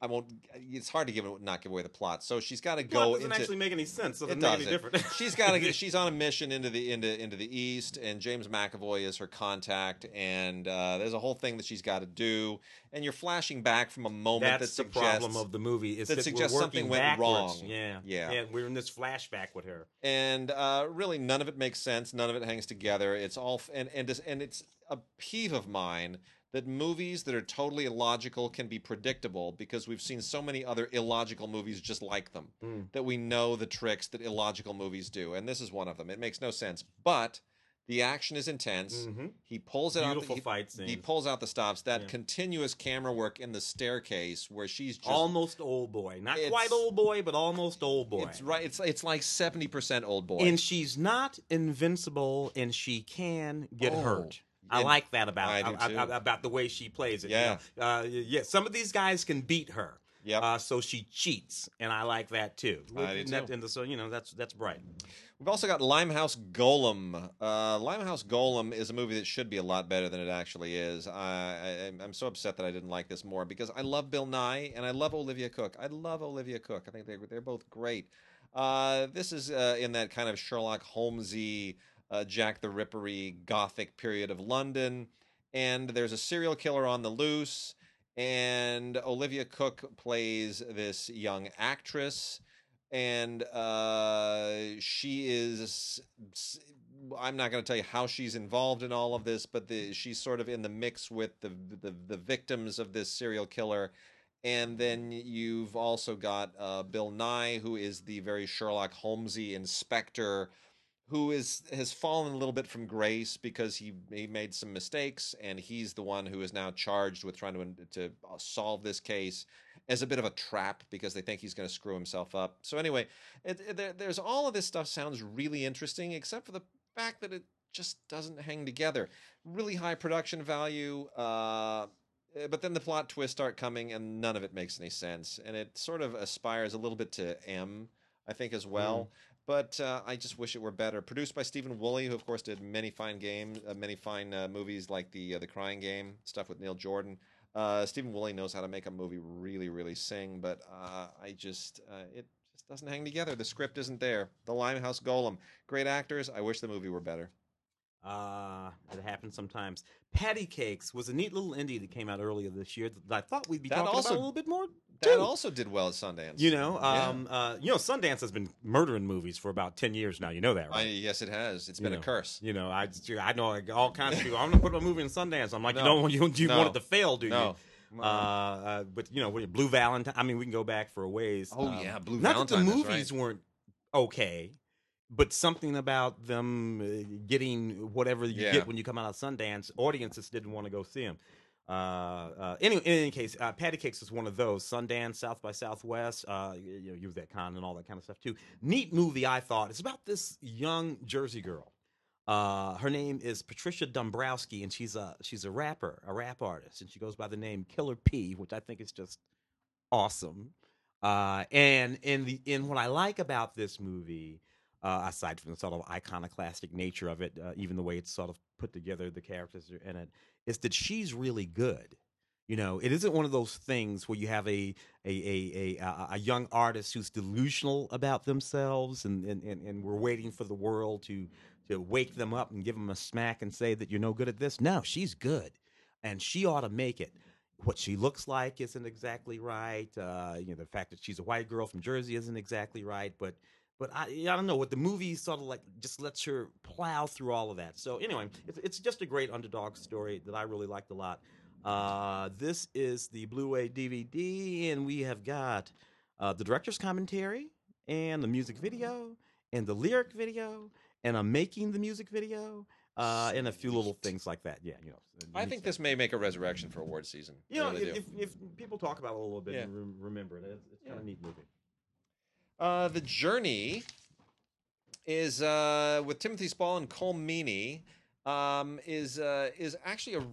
I won't. It's hard to give it, not give away the plot. So she's got to go doesn't into. actually make any sense. Doesn't it make any doesn't. different. she's got to. <laughs> She's on a mission into the into into the east, and James McAvoy is her contact, and uh, there's a whole thing that she's got to do, and you're flashing back from a moment That's that the problem of the movie. Is that that, suggests we're something went backwards. wrong. Yeah, Yeah. yeah. We're in this flashback with her. and uh, really none of it makes sense. None of it hangs together. It's all and and and it's a peeve of mine that movies that are totally illogical can be predictable because we've seen so many other illogical movies just like them Mm. that we know the tricks that illogical movies do, and this is one of them. It makes no sense, but the action is intense. Mhm. He pulls it Beautiful out. He, fight scene. he pulls out the stops. That Yeah. continuous camera work in the staircase where she's just almost old boy, not quite old boy, but almost old boy. It's right. It's it's like seventy percent old boy. And she's not invincible, and she can get Oh, hurt. I like that about I too. ab- about the way she plays it. you Yeah. know. uh, yeah. Some of these guys can beat her. Yep. Uh, so she cheats, and I like that too. I do too. and so you know that's that's bright. We've also got Limehouse Golem. Uh, Limehouse Golem is a movie that should be a lot better than it actually is. I, I, I'm so upset that I didn't like this more because I love Bill Nighy and I love Olivia Cooke. I love Olivia Cooke. I think they're, they're both great. Uh, this is uh, in that kind of Sherlock Holmesy, uh, Jack the Rippery, gothic period of London. And there's a serial killer on the loose. And Olivia Cooke plays this young actress and uh, she is i'm not going to tell you how she's involved in all of this but the, she's sort of in the mix with the, the the victims of this serial killer and then you've also got uh, bill nighy who is the very sherlock holmesy inspector who is has fallen a little bit from grace because he he made some mistakes and he's the one who is now charged with trying to to solve this case as a bit of a trap because they think he's going to screw himself up. So anyway, it, it, there, there's all of this stuff sounds really interesting, except for the fact that it just doesn't hang together. Really high production value, uh, but then the plot twists start coming, and none of it makes any sense. And it sort of aspires a little bit to M, I think, as well. But uh, I just wish it were better. Produced by Stephen Woolley, who of course did many fine games, uh, many fine uh, movies like the uh, the Crying Game stuff with Neil Jordan. Uh, Stephen Woolley knows how to make a movie really, really sing, but uh, I just it just doesn't hang together. The script isn't there. The Limehouse Golem, great actors. I wish the movie were better. Uh, it happens sometimes. Patti Cakes was a neat little indie that came out earlier this year that I thought we'd be That talking also- about a little bit more. That too. also did well at Sundance. You know, Yeah. um, uh, you know, Sundance has been murdering movies for about ten years now. You know that, I, right? yes, it has. It's You been know. a curse. you know, I I know like, all kinds of people. I'm gonna put my movie in Sundance. I'm like, No. you don't want you, you No. want it to fail, do No. you? Uh, uh, but you know, Blue Valentine. I mean, we can go back for a ways. Oh, Um, yeah, Blue not Valentine, that the movies weren't okay, but something about them uh, getting whatever you Yeah. get when you come out of Sundance, audiences didn't want to go see them. Uh, uh, anyway, in any case, uh, Patti Cakes is one of those. Sundance, South by Southwest, uh, you know, use that con and all that kind of stuff too. Neat movie, I thought. It's about this young Jersey girl. Uh, her name is Patricia Dombrowski, and she's a she's a rapper, a rap artist, and she goes by the name Killa P, which I think is just awesome. Uh, and in the in what I like about this movie, uh, aside from the sort of iconoclastic nature of it, uh, even the way it's sort of put together, the characters are in it, is that she's really good. You know, it isn't one of those things where you have a a a a, a, young artist who's delusional about themselves, and, and and and we're waiting for the world to to wake them up and give them a smack and say that you're no good at this. No, she's good, and she ought to make it. What she looks like isn't exactly right. Uh, you know, the fact that she's a white girl from Jersey isn't exactly right, but but I, I don't know what the movie sort of like just lets her plow through all of that. So anyway, it's, it's just a great underdog story that I really liked a lot. Uh, this is the Blu-ray DVD, and we have got uh, the director's commentary and the music video and the lyric video and I'm making the music video uh, and a few little things like that. Yeah, you know. I think this may make a resurrection for award season. You know, if, if, if people talk about it a little bit Yeah. and re- remember it, it's, it's kind Yeah. of neat movie. Uh, the Journey is uh, with Timothy Spall and Colm Meaney. Um, is uh, is actually a, a-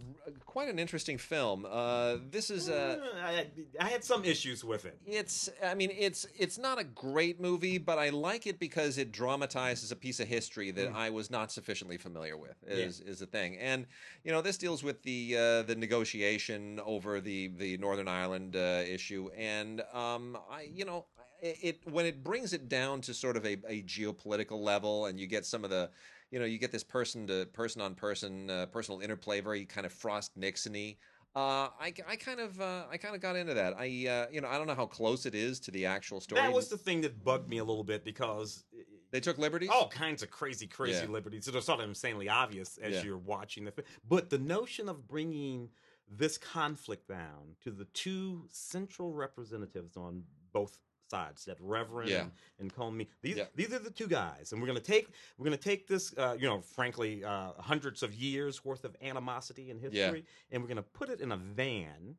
quite an interesting film. Uh, this is uh, Uh, I, I had some issues with it. it's I mean it's it's not a great movie, but I like it because it dramatizes a piece of history that Mm. I was not sufficiently familiar with. Yeah. Is is the thing, and you know this deals with the uh, the negotiation over the the Northern Ireland uh, issue, and um, I you know it, when it brings it down to sort of a, a geopolitical level, and you get some of the you know you get this person to person on person uh, personal interplay, very kind of Frost Nixony. Uh, I, I kind of uh, I kind of got into that. I uh, you know I don't know how close it is to the actual story. That was the thing that bugged me a little bit because they took liberties. all kinds of crazy, crazy Yeah. liberties that are sort of insanely obvious as Yeah. you're watching the film. But the notion of bringing this conflict down to the two central representatives on both sides, that Reverend Yeah. and, and Comey, these Yeah. these are the two guys, and we're gonna take we're gonna take this, uh, you know, frankly, uh, hundreds of years worth of animosity and history, and we're gonna put it in a van,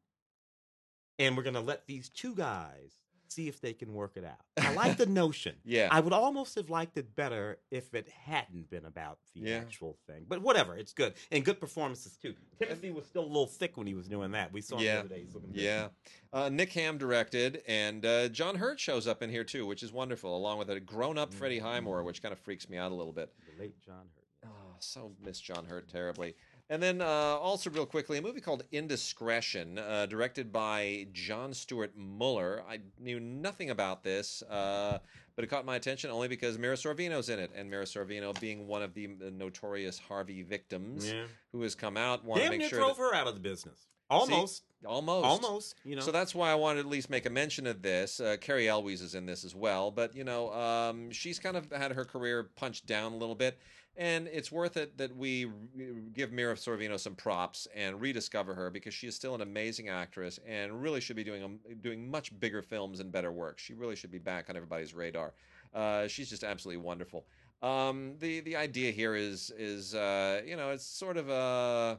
and we're gonna let these two guys see if they can work it out. I like the notion. <laughs> Yeah. I would almost have liked it better if it hadn't been about the Yeah. actual thing. But whatever, it's good. And good performances too. Timothy was still a little thick when he was doing that. We saw him Yeah. the other day. He's looking. Yeah. Uh, Nick Hamm directed, and uh, John Hurt shows up in here too, which is wonderful, along with a grown up Freddie Highmore, which kind of freaks me out a little bit. The late John Hurt. Oh, so miss John Hurt terribly. And then uh, also, real quickly, a movie called Indiscretion, uh, directed by John Stewart Muller. I knew nothing about this, uh, but it caught my attention only because Mira Sorvino's in it, and Mira Sorvino being one of the notorious Harvey victims Yeah. who has come out. Want to Damn make near sure drove that, her out of the business. Almost. almost, almost. You know. so that's why I wanted to at least make a mention of this. Uh, Cary Elwes is in this as well, but you know, um, she's kind of had her career punched down a little bit, and it's worth it that we give Mira Sorvino some props and rediscover her because she is still an amazing actress and really should be doing a, doing much bigger films and better work. She really should be back on everybody's radar. Uh, she's just absolutely wonderful. Um, the the idea here is is uh, you know it's sort of a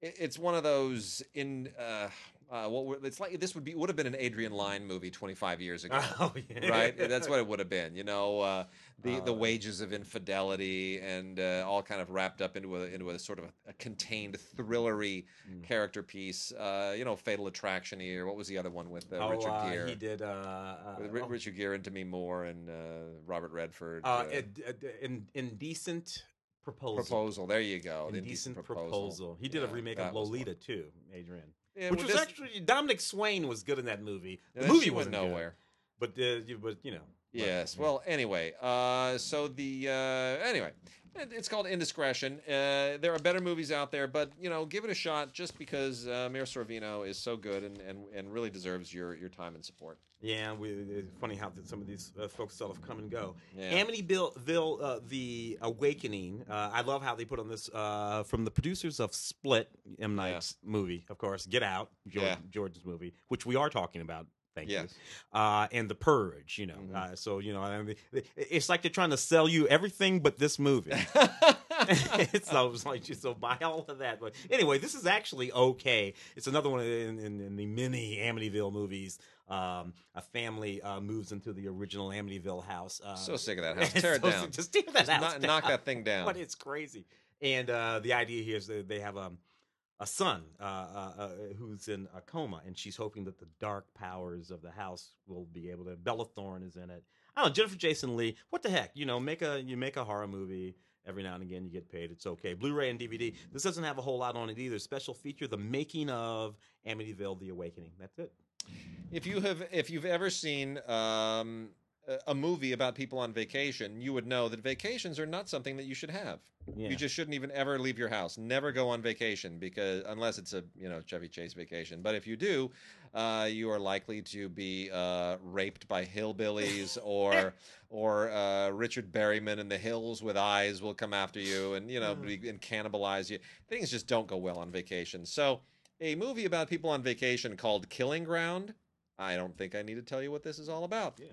it's one of those in uh, uh, what it's like this would be would have been an Adrian Lyne movie 25 years ago. <laughs> Oh, yeah. Right, that's what it would have been. You know, uh, the the Oh. wages of infidelity and uh, all kind of wrapped up into a into a sort of a, a contained thrillery Mm. character piece. Uh, you know, Fatal Attraction here. What was the other one with uh, Oh, Richard uh, Gere? he did. Uh, uh, With oh, Richard Gere and Demi Moore and uh, Robert Redford. uh, uh, in, in, indecent proposal. proposal. There you go. Indecent Indecent proposal. He did a remake of Lolita too, Adrian. Yeah, Which well, was this- actually Dominique Swain was good in that movie. The movie went wasn't good, nowhere. but uh, you, but you know. but- Yes. Well, anyway, uh, so the uh, anyway, it- it's called Indiscretion. Uh, there are better movies out there, but you know, give it a shot just because uh, Mira Sorvino is so good and, and, and really deserves your, your time and support. Yeah, we, it's funny how some of these uh, folks sort of come and go. Yeah. Amityville, uh, The Awakening. Uh, I love how they put on this uh, from the producers of Split, M Night's movie, of course. Get Out, George, Yeah. George's movie, which we are talking about. Thank Yes. you. Uh, and The Purge, you know. Mhm. Uh, so you know, I mean, it's like they're trying to sell you everything but this movie. <laughs> <laughs> so it was like so buy all of that. But anyway, this is actually okay. It's another one in, in, in the mini Amityville movies. Um, a family uh, moves into the original Amityville house. Uh, so sick of that <laughs> house. Tear it so- down. Just tear that Just house knock, down. knock that thing down. But it's crazy. And uh, the idea here is that they have a a son uh, uh, uh, who's in a coma, and she's hoping that the dark powers of the house will be able to. Bella Thorne is in it. I don't know Jennifer Jason Leigh. What the heck? You know, make a you make a horror movie. Every now and again, you get paid. It's okay. Blu-ray and DVD. This doesn't have a whole lot on it either. Special feature: the making of Amityville: The Awakening. That's it. If you have, if you've ever seen um, a- movie about people on vacation, you would know that vacations are not something that you should have. Yeah. You just shouldn't even ever leave your house. Never go on vacation because unless it's a you know Chevy Chase vacation. But if you do, uh, you are likely to be uh, raped by hillbillies <laughs> or or uh, Richard Berryman in the hills with eyes will come after you and you know be- and cannibalize you. Things just don't go well on vacation. So a movie about people on vacation called Killing Ground. I don't think I need to tell you what this is all about. Yeah.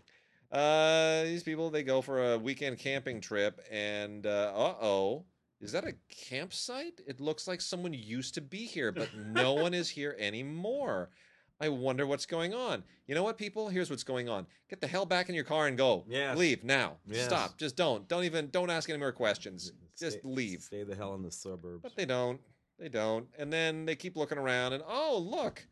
Uh, these people they go for a weekend camping trip, and uh oh, is that a campsite? It looks like someone used to be here, but no <laughs> one is here anymore. I wonder what's going on. You know what, people? Here's what's going on. Get the hell back in your car and go. Yes. Leave now. Yes. Stop. Just don't. Don't even. Don't ask any more questions. Just Stay- leave. Stay the hell in the suburbs. But they don't. They don't. And then they keep looking around and oh, look,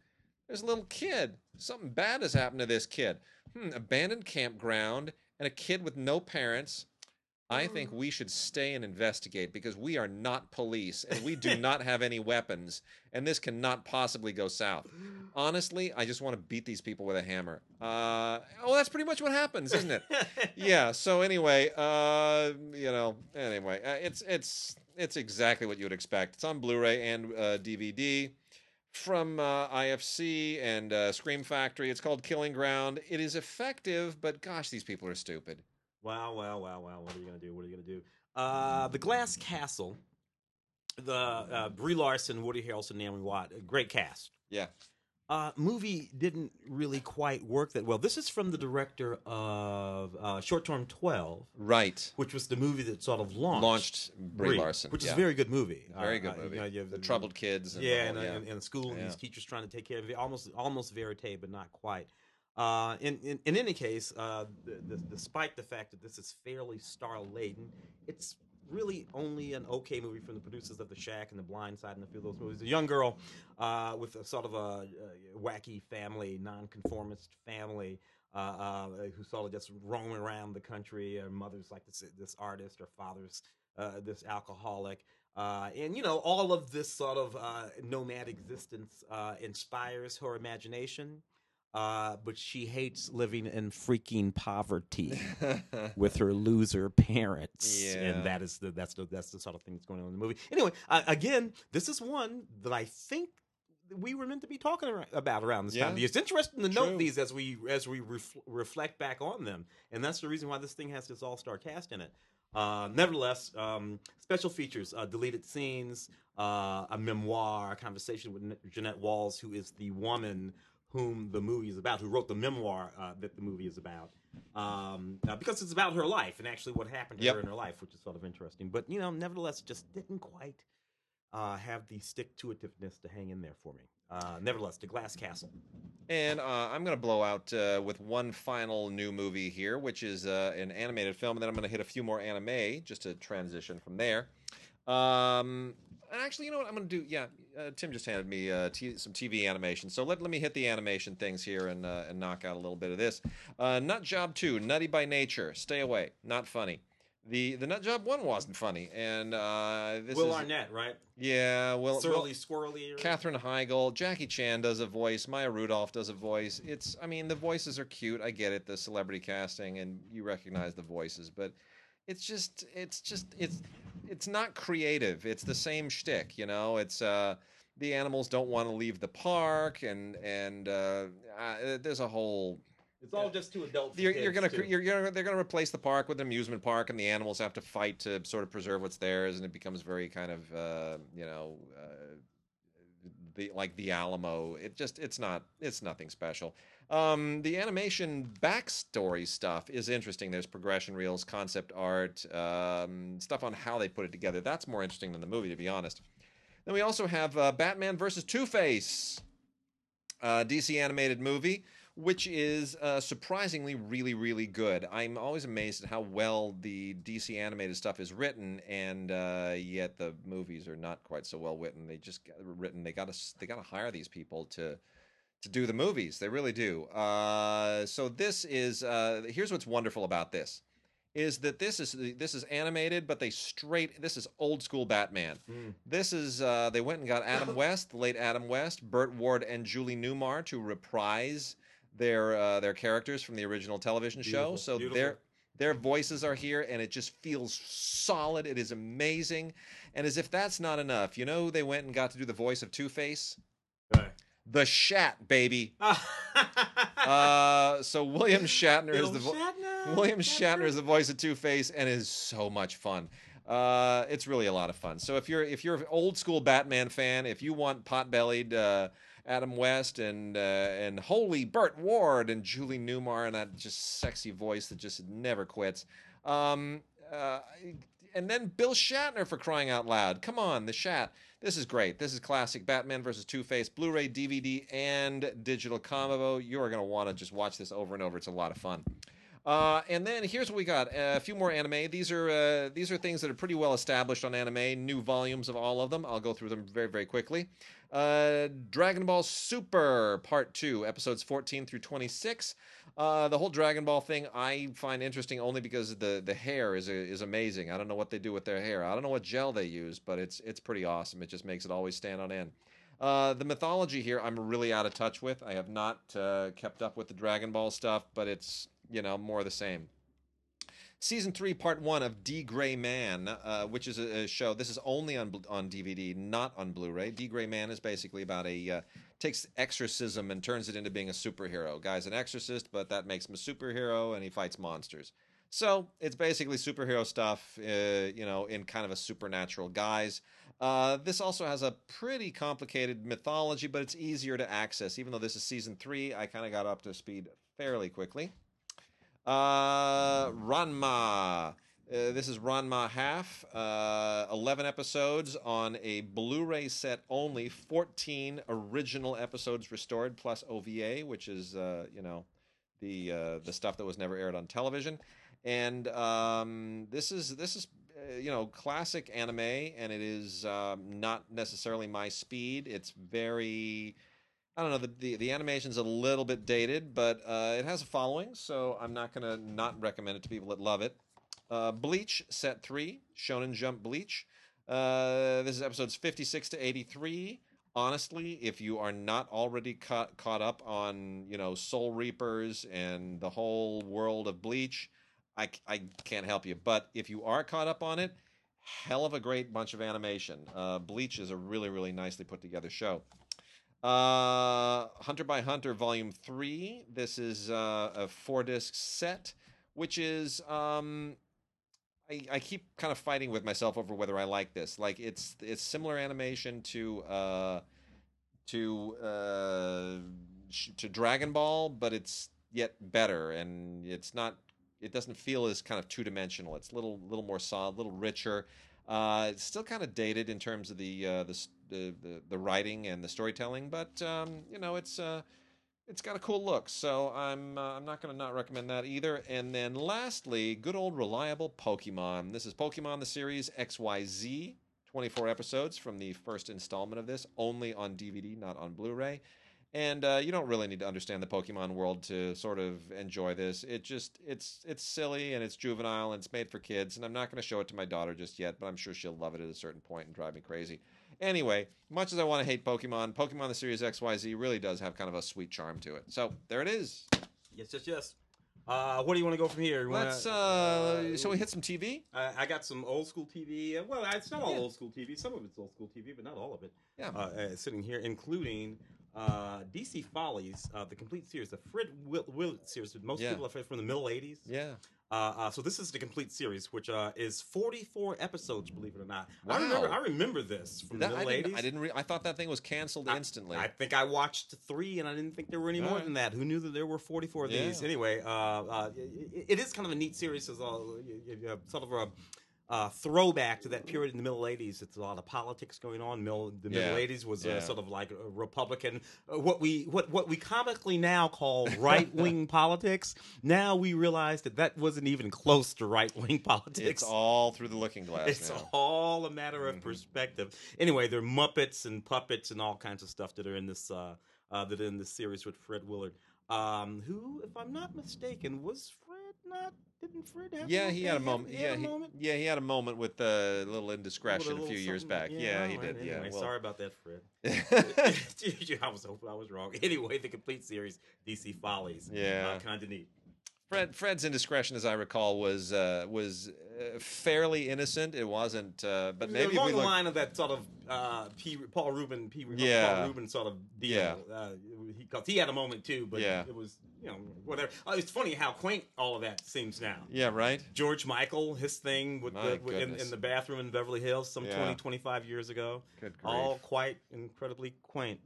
there's a little kid. Something bad has happened to this kid. Hmm, abandoned campground and a kid with no parents. I think we should stay and investigate because we are not police and we do <laughs> not have any weapons and this cannot possibly go south. Honestly, I just want to beat these people with a hammer. Uh, oh, that's pretty much what happens, isn't it? <laughs> yeah so anyway uh you know anyway uh, it's it's it's exactly what you would expect it's on blu-ray and uh, dvd from uh, ifc and uh, scream factory it's called killing ground it is effective but gosh these people are stupid Wow, wow, wow, wow. What are you going to do? What are you going to do? Uh, the Glass Castle, the uh, Brie Larson, Woody Harrelson, Naomi Watt, great cast. yeah Uh, movie didn't really quite work that well. This is from the director of uh, Short Term 12, right which was the movie that sort of launched, launched brie, larson which yeah. is a very good movie. very Uh, good uh, movie you know, you have the troubled kids and yeah, all, in, a, yeah. in, in a school, and these teachers trying to take care of it, almost almost verite, but not quite. Uh, in, in in any case, uh, the, the, despite the fact that this is fairly star laden, it's really only an okay movie from the producers of The Shack and The Blind Side and a few of those movies. A young girl uh, with a sort of a, uh wacky family, nonconformist family. Uh, uh, who sort of just roam around the country. Her mother's like this this artist. Her father's uh, this alcoholic. Uh, and you know all of this sort of uh, nomad existence inspires her imagination, uh, but she hates living in freaking poverty <laughs> with her loser parents, Yeah. and that is the that's the that's the sort of thing that's going on in the movie. Anyway, uh, again, this is one that I think we were meant to be talking about around this time. Yeah. year. It's interesting to True. note these as we as we ref- reflect back on them, and that's the reason why this thing has this all star cast in it. Uh, nevertheless, um, special features, uh, deleted scenes, uh, a memoir, a conversation with Jeannette Walls, who is the woman whom the movie is about, who wrote the memoir uh, that the movie is about, um, uh, because it's about her life and actually what happened to Yep. her in her life, which is sort of interesting. But you know, nevertheless, just didn't quite uh, have the stick to itiveness to hang in there for me. Uh, nevertheless, the Glass Castle. And uh, I'm going to blow out uh, with one final new movie here, which is uh, an animated film, and then I'm going to hit a few more anime just to transition from there. Um, and actually, you know what I'm going to do? Yeah, uh, Tim just handed me uh, t- some TV animation, so let, let me hit the animation things here and uh, and knock out a little bit of this. Uh, Nut Job Two, Nutty by Nature, stay away, not funny. The the Nut Job One wasn't funny, and uh, this Will is Arnett, right? yeah, well, well Surly, squirrely. right? Katherine Heigl, Jackie Chan does a voice, Maya Rudolph does a voice. It's, I mean, the voices are cute. I get it, the celebrity casting, and you recognize the voices, but it's just, it's just, it's, it's not creative. It's the same shtick, you know. It's uh, the animals don't want to leave the park, and and uh, uh, there's a whole It's all just too adult. you're, you're gonna too. you're, gonna they're gonna replace the park with an amusement park, and the animals have to fight to sort of preserve what's theirs, and it becomes very kind of uh, you know uh, the like the Alamo. It just it's not it's nothing special. Um, the animation backstory stuff is interesting. There's progression reels, concept art, um, stuff on how they put it together. That's more interesting than the movie, to be honest. Then we also have uh, Batman versus Two Face, uh, DC animated movie which is uh, surprisingly really, really good. I'm always amazed at how well the DC animated stuff is written, and uh, yet the movies are not quite so well written. They just got written. They got to they got to hire these people to to do the movies. They really do. Uh, so this is uh, here's what's wonderful about this is that this is this is animated, but they straight this is old school Batman. Mm. This is uh, they went and got Adam <coughs> West, the late Adam West, Burt Ward, and Julie Newmar to reprise their uh, their characters from the original television show. Beautiful, So beautiful. their their voices are here, and it just feels solid. It is amazing, and as if that's not enough, you know, they went and got to do the voice of Two Face, Right. the Shat baby. <laughs> Uh, so William Shatner is the vo- Shatner. William Shatner is the voice of Two Face and is so much fun. Uh, it's really a lot of fun. So if you're if you're an old school Batman fan, if you want pot bellied uh, Adam West and uh, and holy Burt Ward and Julie Newmar and that just sexy voice that just never quits, um, uh, and then Bill Shatner for crying out loud. Come on, the Shat. This is great. This is classic Batman versus Two Face, Blu-ray, DVD, and digital combo. You are going to want to just watch this over and over. It's a lot of fun. Uh, and then here's what we got: a few more anime. These are uh, these are things that are pretty well established on anime. New volumes of all of them. I'll go through them very very quickly. Uh, Dragon Ball Super Part Two, episodes 14 through 26. Uh, the whole Dragon Ball thing I find interesting only because the the hair is is amazing. I don't know what they do with their hair. I don't know what gel they use, but it's it's pretty awesome. It just makes it always stand on end. Uh, the mythology here, I'm really out of touch with. I have not uh, kept up with the Dragon Ball stuff, but it's you know more the same. Season three, part one of D Gray Man, uh, which is a, a show. This is only on on DVD, not on Blu-ray. D Gray Man is basically about a uh, takes exorcism and turns it into being a superhero. Guy's an exorcist, but that makes him a superhero, and he fights monsters. So it's basically superhero stuff, uh, you know, in kind of a supernatural guise. Uh, this also has a pretty complicated mythology, but it's easier to access. Even though this is season three, I kind of got up to speed fairly quickly. Uh, Ranma. Uh, this is Ranma Half. Uh, 11 episodes on a Blu ray set only. 14 original episodes restored, plus OVA, which is, uh, you know, the uh, the stuff that was never aired on television. And um, this is this is uh, you know classic anime, and it is um, not necessarily my speed. It's very I don't know the, the the animation's a little bit dated, but uh, it has a following, so I'm not gonna not recommend it to people that love it. Uh, Bleach set three, Shonen Jump Bleach. Uh, this is episodes 56 to 83. Honestly, if you are not already caught caught up on you know Soul Reapers and the whole world of Bleach, I, I can't help you. But if you are caught up on it, hell of a great bunch of animation. Uh, Bleach is a really really nicely put together show. Uh, Hunter by Hunter Volume Three. This is uh, a four disc set, which is um, I, I keep kind of fighting with myself over whether I like this. Like it's it's similar animation to uh, to uh, sh- to Dragon Ball, but it's yet better, and it's not. It doesn't feel as kind of two dimensional. It's a little little more solid, a little richer. Uh, it's still kind of dated in terms of the uh, the, the the writing and the storytelling, but um, you know it's uh, it's got a cool look. So I'm uh, I'm not going to not recommend that either. And then lastly, good old reliable Pokemon. This is Pokemon the series XYZ. 24 episodes from the first installment of this, only on DVD, not on Blu-ray. And uh, you don't really need to understand the Pokemon world to sort of enjoy this. It just it's it's silly and it's juvenile and it's made for kids. And I'm not going to show it to my daughter just yet, but I'm sure she'll love it at a certain point and drive me crazy. Anyway, much as I want to hate Pokemon, Pokemon the series XYZ really does have kind of a sweet charm to it. So there it is. Yes, yes, yes. Uh, what do you want to go from here? You wanna- Let's uh, shall we hit some TV? I, I got some old school TV. Uh, Well, it's not all Yeah. old school TV. Some of it's old school TV, but not all of it. Yeah. Uh, uh, sitting here, including uh, DC Follies, uh, the complete series, the Fred Will- Willard series that most Yeah. people are from the middle 80s. Yeah. Uh, uh, so this is the complete series, which uh, is 44 episodes, believe it or not. I remember, I remember this from That- the I middle didn't. 80s. I didn't. Re- I thought that thing was canceled I- instantly. I think I watched three, and I didn't think there were any more Alright. than that. Who knew that there were forty-four of these? Anyway, uh, uh, it, it is kind of a neat series, as you- you have sort of a uh, throwback to that period in the middle '80s. It's a lot of politics going on. Middle, the Yeah. middle '80s was Yeah. sort of like a Republican, uh, what we what what we comically now call <laughs> right-wing politics. Now we realize that that wasn't even close to right-wing <laughs> politics. it's all through the looking glass It's now. all a matter of Mhm. perspective. Anyway, there are Muppets and puppets and all kinds of stuff that are in this uh, uh, that are in this series with Fred Willard, um, who, if I'm not mistaken, was Fred not? Didn't Fred have? Yeah, a he had a moment. He yeah, had a he, moment? yeah, he had a moment with a little indiscretion With a, few little years something- back. Yeah, he all right, did. Yeah, well, sorry about that, Fred. <laughs> <laughs> I was hoping I was wrong. <laughs> Anyway, the complete series, DC Follies. Yeah. uh, kind of neat. Fred Fred's indiscretion, as I recall, was uh, was uh, fairly innocent. It wasn't, uh, but maybe along we the look. line of that sort of uh, P, Paul Rubin, P, Yeah. Paul Rubin sort of deal. Yeah. Uh, he, 'cause he had a moment too, but Yeah. it was you know whatever. Uh, it's funny how quaint all of that seems now. Yeah, right. George Michael, his thing with My the, with- in, in the bathroom in Beverly Hills some Yeah. twenty twenty five 20, 25 years ago. Good grief. All quite incredibly quaint.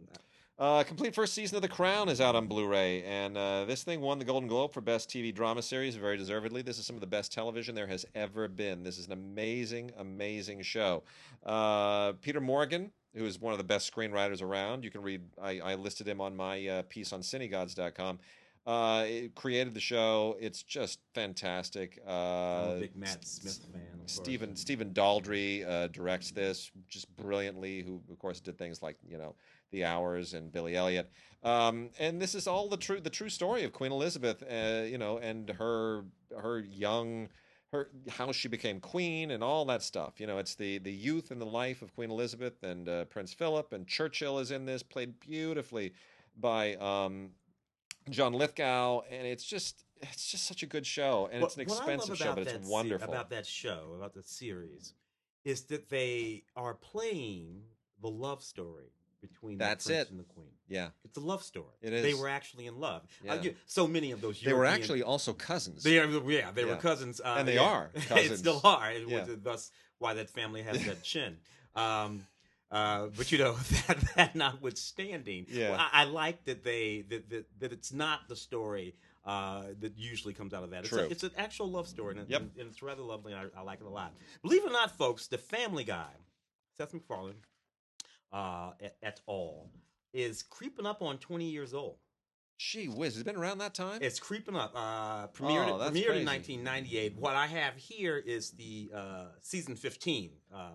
Uh, complete first season of The Crown is out on Blu-ray, and uh, this thing won the Golden Globe for best TV drama series very deservedly. This is some of the best television there has ever been. This is an amazing, amazing show. Uh, Peter Morgan, who is one of the best screenwriters around, you can read. I, I listed him on my uh, piece on CineGods.com. Uh, it created the show. It's just fantastic. Uh, big Matt Smith fan. Stephen Stephen Daldry uh, directs this just brilliantly. Who of course did things like you know The Hours and Billy Elliot. Um, and this is all the true the true story of Queen Elizabeth. Uh, you know, and her her young her how she became queen and all that stuff. You know, it's the the youth and the life of Queen Elizabeth and uh, Prince Philip and Churchill is in this, played beautifully by um, John Lithgow, and it's just it's just such a good show, and it's an What- what I love expensive show, but it's that se- wonderful. about that show, about the series, is that they are playing the love story between That's the prince it. and the queen. yeah. It's a love story. It They were actually in love. Yeah. Uh, you- so many of those. They were actually also cousins. They are, yeah, they Yeah. were cousins, uh, And they yeah. are <laughs> cousins. still are. Yeah. thus why that family has that <laughs> chin. Um, uh, but you know <laughs> that, that notwithstanding, Yeah. well, I, I like that they that, that that it's not the story uh, that usually comes out of that. It's, True. a, it's an actual love story, and, Yep. and, and it's rather lovely. And I, I like it a lot. Believe it or not, folks, the Family Guy, Seth MacFarlane, uh, et, et al. is creeping up on twenty years old. Gee whiz, has it been around that time? It's creeping up. Uh, premiered Oh, premiered in 1998. What I have here is the uh, season 15, uh, uh,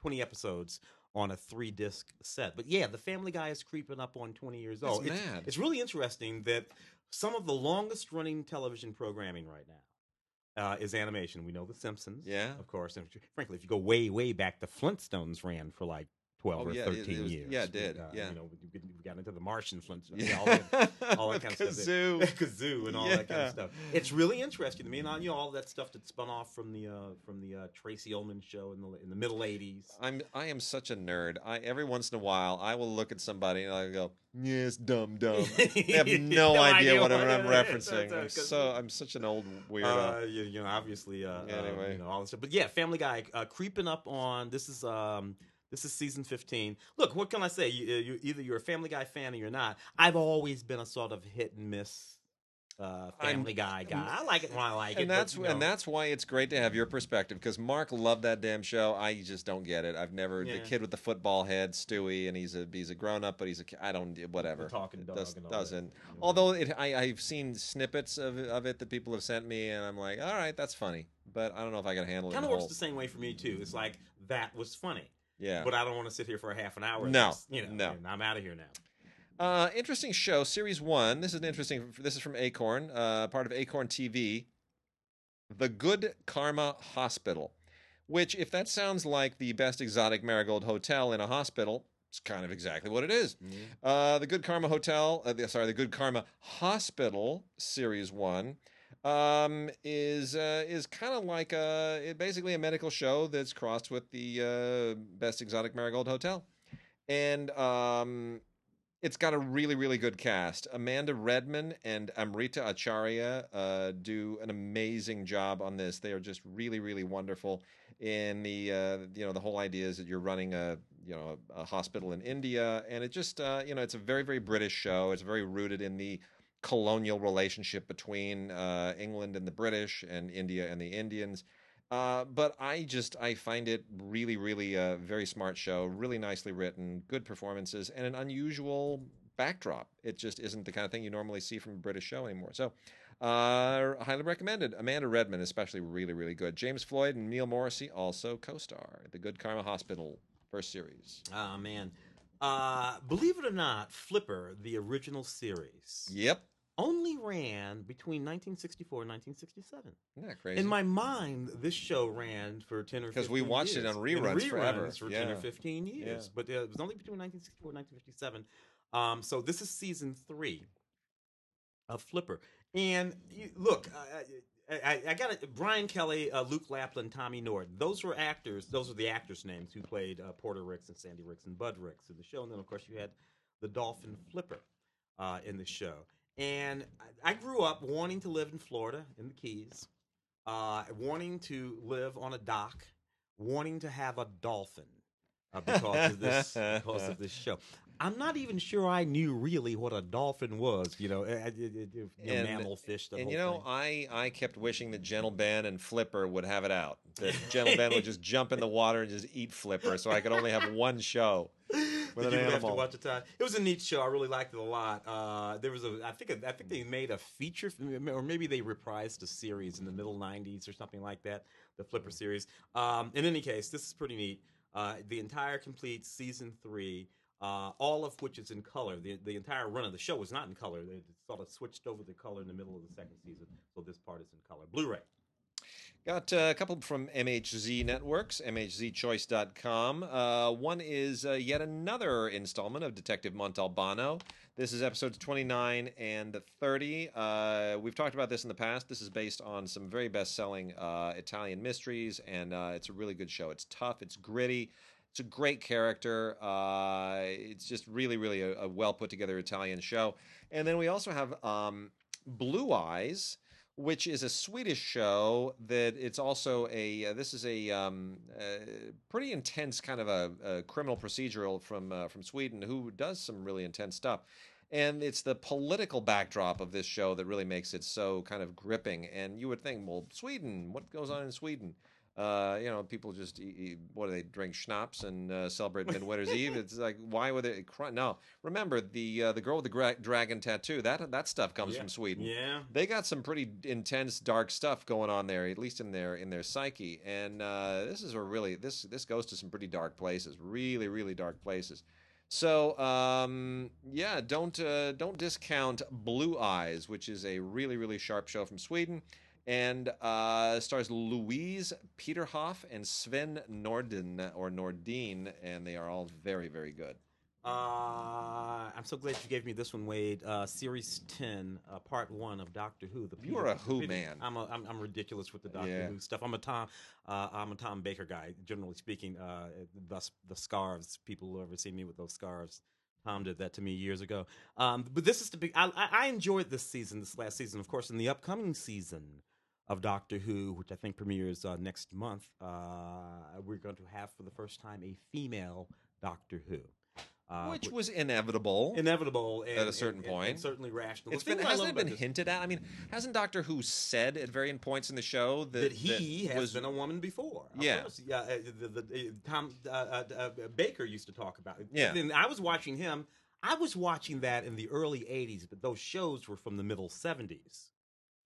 20 episodes on a three disc set. But yeah, The Family Guy is creeping up on 20 years That's old. It's, mad. it's really interesting that some of the longest running television programming right now uh, is animation. We know The Simpsons, Yeah. of course. And frankly, if you go way, way back, The Flintstones ran for like 12 Oh, or yeah, it- 13 it was- years. yeah, it did, Uh, yeah. You know, we, we got into the Martian. <laughs> Yeah. all that, all that kind of Kazoo. stuff. <laughs> Kazoo and all that kind of stuff. It's really interesting to me, and you know all that stuff that spun off from the uh, from the uh, Tracey Ullman show in the in the middle '80s. I'm I am such a nerd. I every once in a while I will look at somebody and I go, "Yes, dumb, dumb." <laughs> They have no, No idea, idea what, what I'm referencing. I'm so I'm such an old weirdo. Uh, you, you know, obviously, uh, Yeah, uh, anyway. you know all this stuff. But yeah, Family Guy uh, creeping up on this is um this is season 15. Look, what can I say? You, you either you're a Family Guy fan or you're not. I've always been a sort of hit and miss uh, Family Guy guy. I like it when I like it. and but, that's you and that's why it's great to have your perspective because Mark loved that damn show. I just don't get it. I've never the kid with the football head, Stewie, and he's a he's a grown up, but he's a I don't whatever. The talking It dog Does, doesn't. Although it, I I've seen snippets of of it that people have sent me, and I'm like, all right, that's funny, but I don't know if I can handle it. kind in of works whole- the same way for me too. It's like that was funny, Yeah. but I don't want to sit here for a half an hour. No, Just, you know, no. I'm out of here now. Uh, interesting show, series one. This is an interesting. This is from Acorn, uh, part of Acorn TV. The Good Karma Hospital, which, if that sounds like the best exotic marigold hotel in a hospital, it's kind of exactly what it is. Uh, the Good Karma Hotel, uh, the, sorry, the Good Karma Hospital, series one, um, is uh, is kind of like a basically a medical show that's crossed with the uh, best exotic marigold hotel, and um, it's got a really really good cast. Amanda Redman and Amrita Acharya uh, do an amazing job on this. They are just really really wonderful. In the uh, you know the whole idea is that you're running a you know a, a hospital in India, and it just uh, you know it's a very very British show. It's very rooted in the colonial relationship between uh, England and the British and India and the Indians. Uh, but I just I find it really really a very smart show, really nicely written, good performances, and an unusual backdrop. It just isn't the kind of thing you normally see from a British show anymore. So. Uh, highly recommended. Amanda Redman, especially, really, really good. James Floyd and Neil Morrissey also co-star. The Good Karma Hospital first series. Oh man. Uh, believe it or not, Flipper, the original series, Yep. only ran between 1964 and 1967. Isn't that crazy? In my mind, this show ran for 10 or 15 'Cause we watched it on In reruns forever. for 10 or 15 years. Yeah. But uh, it was only between 1964 and 1957. Um, so this is season three of Flipper. And you, look, I, I, I got it. Brian Kelly, uh, Luke Lapland, Tommy Nord. Those were actors. Those are the actors' names who played uh, Porter Ricks and Sandy Ricks and Bud Ricks in the show. And then, of course, you had the Dolphin Flipper uh, in the show. And I, I grew up wanting to live in Florida, in the Keys, uh, wanting to live on a dock, wanting to have a dolphin uh, because of this because of this <laughs> show. I'm not even sure I knew really what a dolphin was. You know, uh, uh, uh, you know, And- mammal fish. The and you know, thing. I I kept wishing that Gentle Ben and Flipper would have it out. That Gentle Ben would just jump in the water and just eat Flipper, so I could only have one show. with Did an you have to animal. watch the time? It was a neat show. I really liked it a lot. Uh, there was a, I think, I think they made a feature, or maybe they reprised a series in the middle '90s or something like that, the Flipper series. Um, in any case, this is pretty neat. Uh, the entire complete season three, uh, all of which is in color. The the entire run of the show was not in color. They sort of switched over the color in the middle of the second season, so this part is in color. Blu-ray. Got uh, a couple from MHZ Networks, MHZChoice.com. Uh, one is uh, yet another installment of Detective Montalbano. This is episodes 29 and 30. Uh, we've talked about this in the past. This is based on some very best selling uh, Italian mysteries, and it's a really good show. It's tough, it's gritty. It's a great character. Uh, it's just really, really a, a well put together Italian show. And then we also have um, Blue Eyes, which is a Swedish show that it's also a uh, this is a um, uh, pretty intense kind of a, a criminal procedural from uh, from Sweden who does some really intense stuff. And it's the political backdrop of this show that really makes it so kind of gripping. And you would think, well, Sweden, what goes on in Sweden? Uh, you know, people just eat, eat, what do they drink schnapps and uh, celebrate Midwinter's Eve? <laughs> It's like why would they? Cry? No, remember the uh, the girl with the gra- dragon tattoo. That that stuff comes Yeah. from Sweden Yeah. they got some pretty intense dark stuff going on there at least in their in their psyche and uh, this is a really this this goes to some pretty dark places really really dark places so um, yeah don't uh, don't discount blue eyes which is a really really sharp show from sweden and uh, stars Louise Peterhoff and Sven Norden or Nordine, and they are all very, very good. Uh, I'm so glad you gave me this one, Wade. Uh, series 10, uh, part one of Doctor Who. The You are a Who man. I'm, a, I'm I'm ridiculous with the Doctor Yeah. Who stuff. I'm a Tom uh, I'm a Tom Baker guy, generally speaking. Uh, the the scarves. People who ever see me with those scarves. Tom did that to me years ago. Um, but this is the big. I, I I enjoyed this season, this last season, of course. In the upcoming season of Doctor Who, which I think premieres uh, next month, uh, we're going to have for the first time a female Doctor Who. Uh, which wh- was inevitable. inevitable and, At a certain and- point. and certainly rational. It's been hasn't it been this- hinted at? I mean, hasn't Doctor Who said at varying points in the show that, that he that has was been a woman before. Yeah. yeah. uh, The, the, the, Tom uh, uh, uh, Baker used to talk about it. Yeah. and I was watching him. I was watching that in the early '80s, but those shows were from the middle '70s,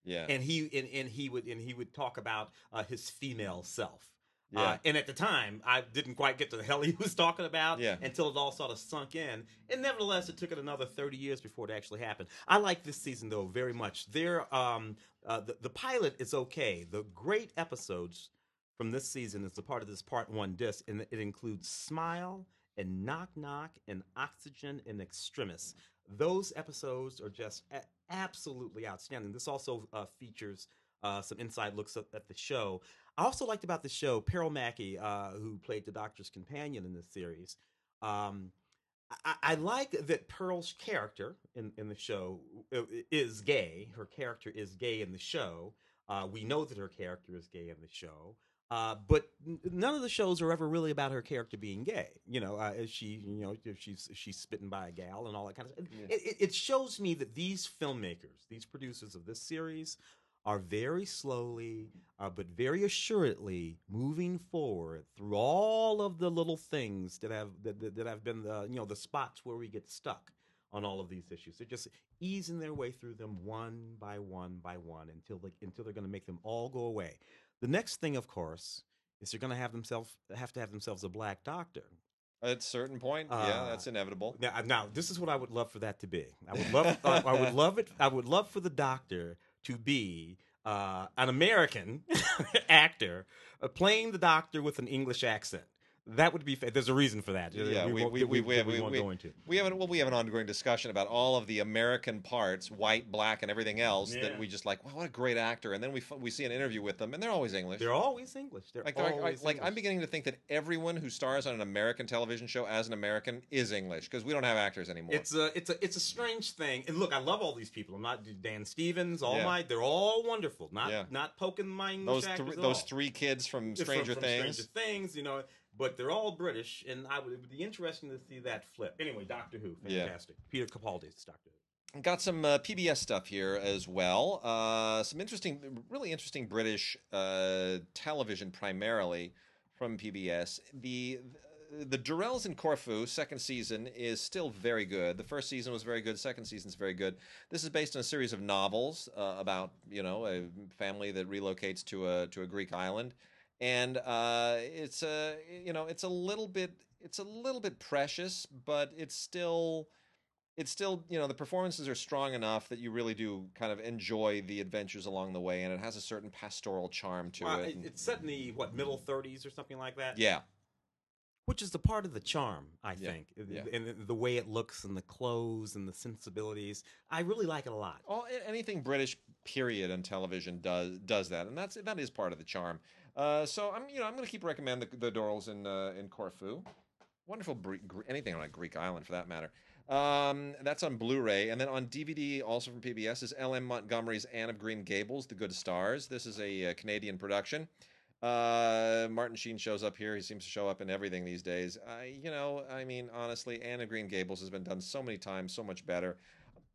yeah and he and, and he would and he would talk about uh, his female self. yeah Uh, and at the time, I didn't quite get to the hell he <laughs> was talking about Yeah. until it all sort of sunk in. And nevertheless, it took it another 30 years before it actually happened. I like this season, though, very much. Their, um, uh, the, the pilot is okay. The great episodes from this season is a part of this part one disc, and it includes Smile and Knock Knock and Oxygen and Extremis. Those episodes are just a- absolutely outstanding. This also uh, features uh, some inside looks at, the show. I also liked about the show Pearl Mackie, uh, who played the Doctor's companion in this series. Um, I, I like that Pearl's character in, in the show uh, is gay. Her character is gay in the show. Uh, we know that her character is gay in the show. Uh, but none of the shows are ever really about her character being gay. You know, uh, she, you know, if she's she's spitting by a gal and all that kind of stuff. Yeah. It, it, it shows me that these filmmakers, these producers of this series, are very slowly, uh, but very assuredly moving forward through all of the little things that have that, that, that have been the you know the spots where we get stuck on all of these issues. They're just easing their way through them one by one by one until they, until they're going to make them all go away. The next thing, of course, is they're going to have themselves have to have themselves a black doctor. At a certain point, yeah, Uh, that's inevitable. Now, now, this is what I would love for that to be. I would love, I, I would <laughs> love it. I would love for the Doctor to be uh, an American <laughs> actor uh, playing the Doctor with an English accent. That would be. There's a reason for that. Yeah, we- we- we- we- we- won't we- go into. We have well, we have an ongoing discussion about all of the American parts, white, black, and everything else that we just like. Wow, what a great actor! And then we f- we see an interview with them, and they're always English. They're always English. They're like, always like I'm beginning to think that everyone who stars on an American television show as an American is English because we don't have actors anymore. It's a it's a it's a strange thing. And look, I love all these people. I'm not Dan Stevens, all my they're all wonderful. Not not poking my English those actors those three kids from Stranger from Things. Stranger Things, you know, but they're all British, and I would it would be interesting to see that flip. Anyway, Doctor Who, Yeah. fantastic. Peter Capaldi's Doctor Who. Got some uh, PBS stuff here as well. Uh, some interesting, really interesting British uh, television, primarily from PBS. The the Durrells in Corfu second season is still very good. The first season was very good. Second season's very good. This is based on a series of novels uh, about you know a family that relocates to a to a Greek island, and uh, it's a you know it's a little bit it's a little bit precious, but it's still it's still you know the performances are strong enough that you really do kind of enjoy the adventures along the way and it has a certain pastoral charm to Well, it it- it's set in the what middle 30s or something like that. yeah which is the part of the charm, I Yeah, think, yeah. and the- the way it looks and the clothes and the sensibilities. I really like it a lot. all anything british period on television does does that and that's that is part of the charm uh, so i'm you know i'm going to keep recommend the, the Durrells in uh, in corfu wonderful Bre- anything on a greek island for that matter um, that's on Blu-ray, and then on DVD, also from PBS, is L.M. Montgomery's Anne of Green Gables: The Good Stars. This is a, uh Canadian production. Uh, Martin Sheen shows up here. He seems to show up in everything these days. You know, I mean, honestly, Anne of Green Gables has been done so many times, so much better.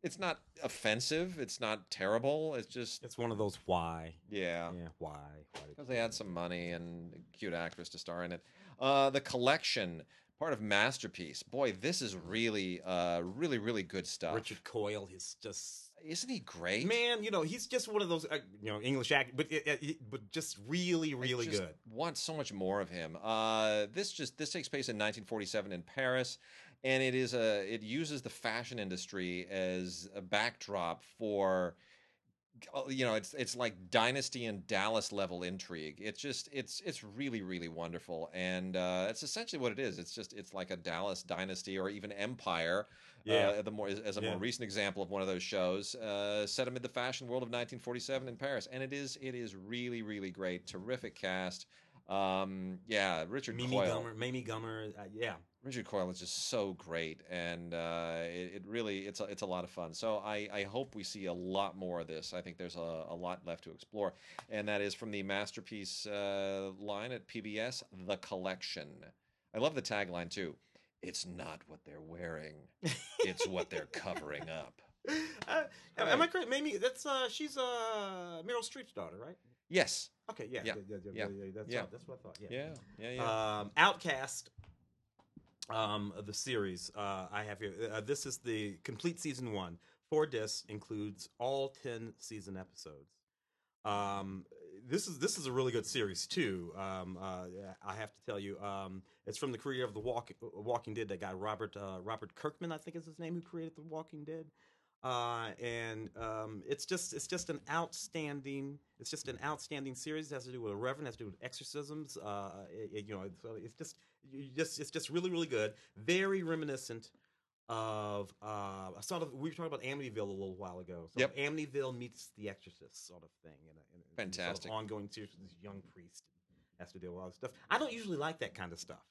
It's not offensive. It's not terrible. It's just, It's one of those why, yeah, yeah, why, why did- because they had some money and a cute actress to star in it. Uh, the collection, part of Masterpiece. Boy, this is really, uh, really, really good stuff. Richard Coyle is just Isn't he great? man. You know, he's just one of those uh, you know English act, but it, it, but just really, I really just good. Want so much more of him. Uh, this just this takes place in 1947 in Paris, and it is a it uses the fashion industry as a backdrop for uh, you know it's it's like dynasty and dallas level intrigue it's just it's it's really really wonderful and uh it's essentially what it is it's just it's like a dallas dynasty or even empire Yeah. uh, the more as a Yeah. more recent example of one of those shows uh set amid the fashion world of 1947 in paris and it is it is really really great terrific cast um yeah richard Mimi coyle Gummer, Mamie Gummer, uh, yeah. Richard Coyle is just so great, and uh, it, it really it's a, it's a lot of fun. So I, I hope we see a lot more of this. I think there's a, a lot left to explore, and that is from the masterpiece uh, line at PBS, The Collection. I love the tagline too. It's not what they're wearing; it's what they're covering up. <laughs> Uh, am I correct? Mamie, that's uh, she's uh Meryl Streep's daughter, right? Yes. Okay, yeah, Yeah, yeah, yeah, yeah, yeah, that's. What, that's what I thought. Yeah, Yeah. Yeah. Yeah. Um, Outcast, um, the series uh, I have here. Uh, this is the complete season one. Four discs includes all ten season episodes. Um, this is this is a really good series too. Um, uh, I have to tell you, um, it's from the creator of the Walk, Walking Dead. That guy Robert uh, Robert Kirkman, I think is his name, who created the Walking Dead. Uh, and um, it's just it's just an outstanding it's just an outstanding series. It has to do with a reverend, has to do with exorcisms. Uh, it- it- you know, so it's just you just it's just really really good. Very reminiscent of uh, sort of we were talking about Amityville a little while ago. So Yep. Amityville meets The Exorcist sort of thing. In a, in a, in a Fantastic. Sort of ongoing series with this young priest has to deal with all this stuff. I don't usually like that kind of stuff,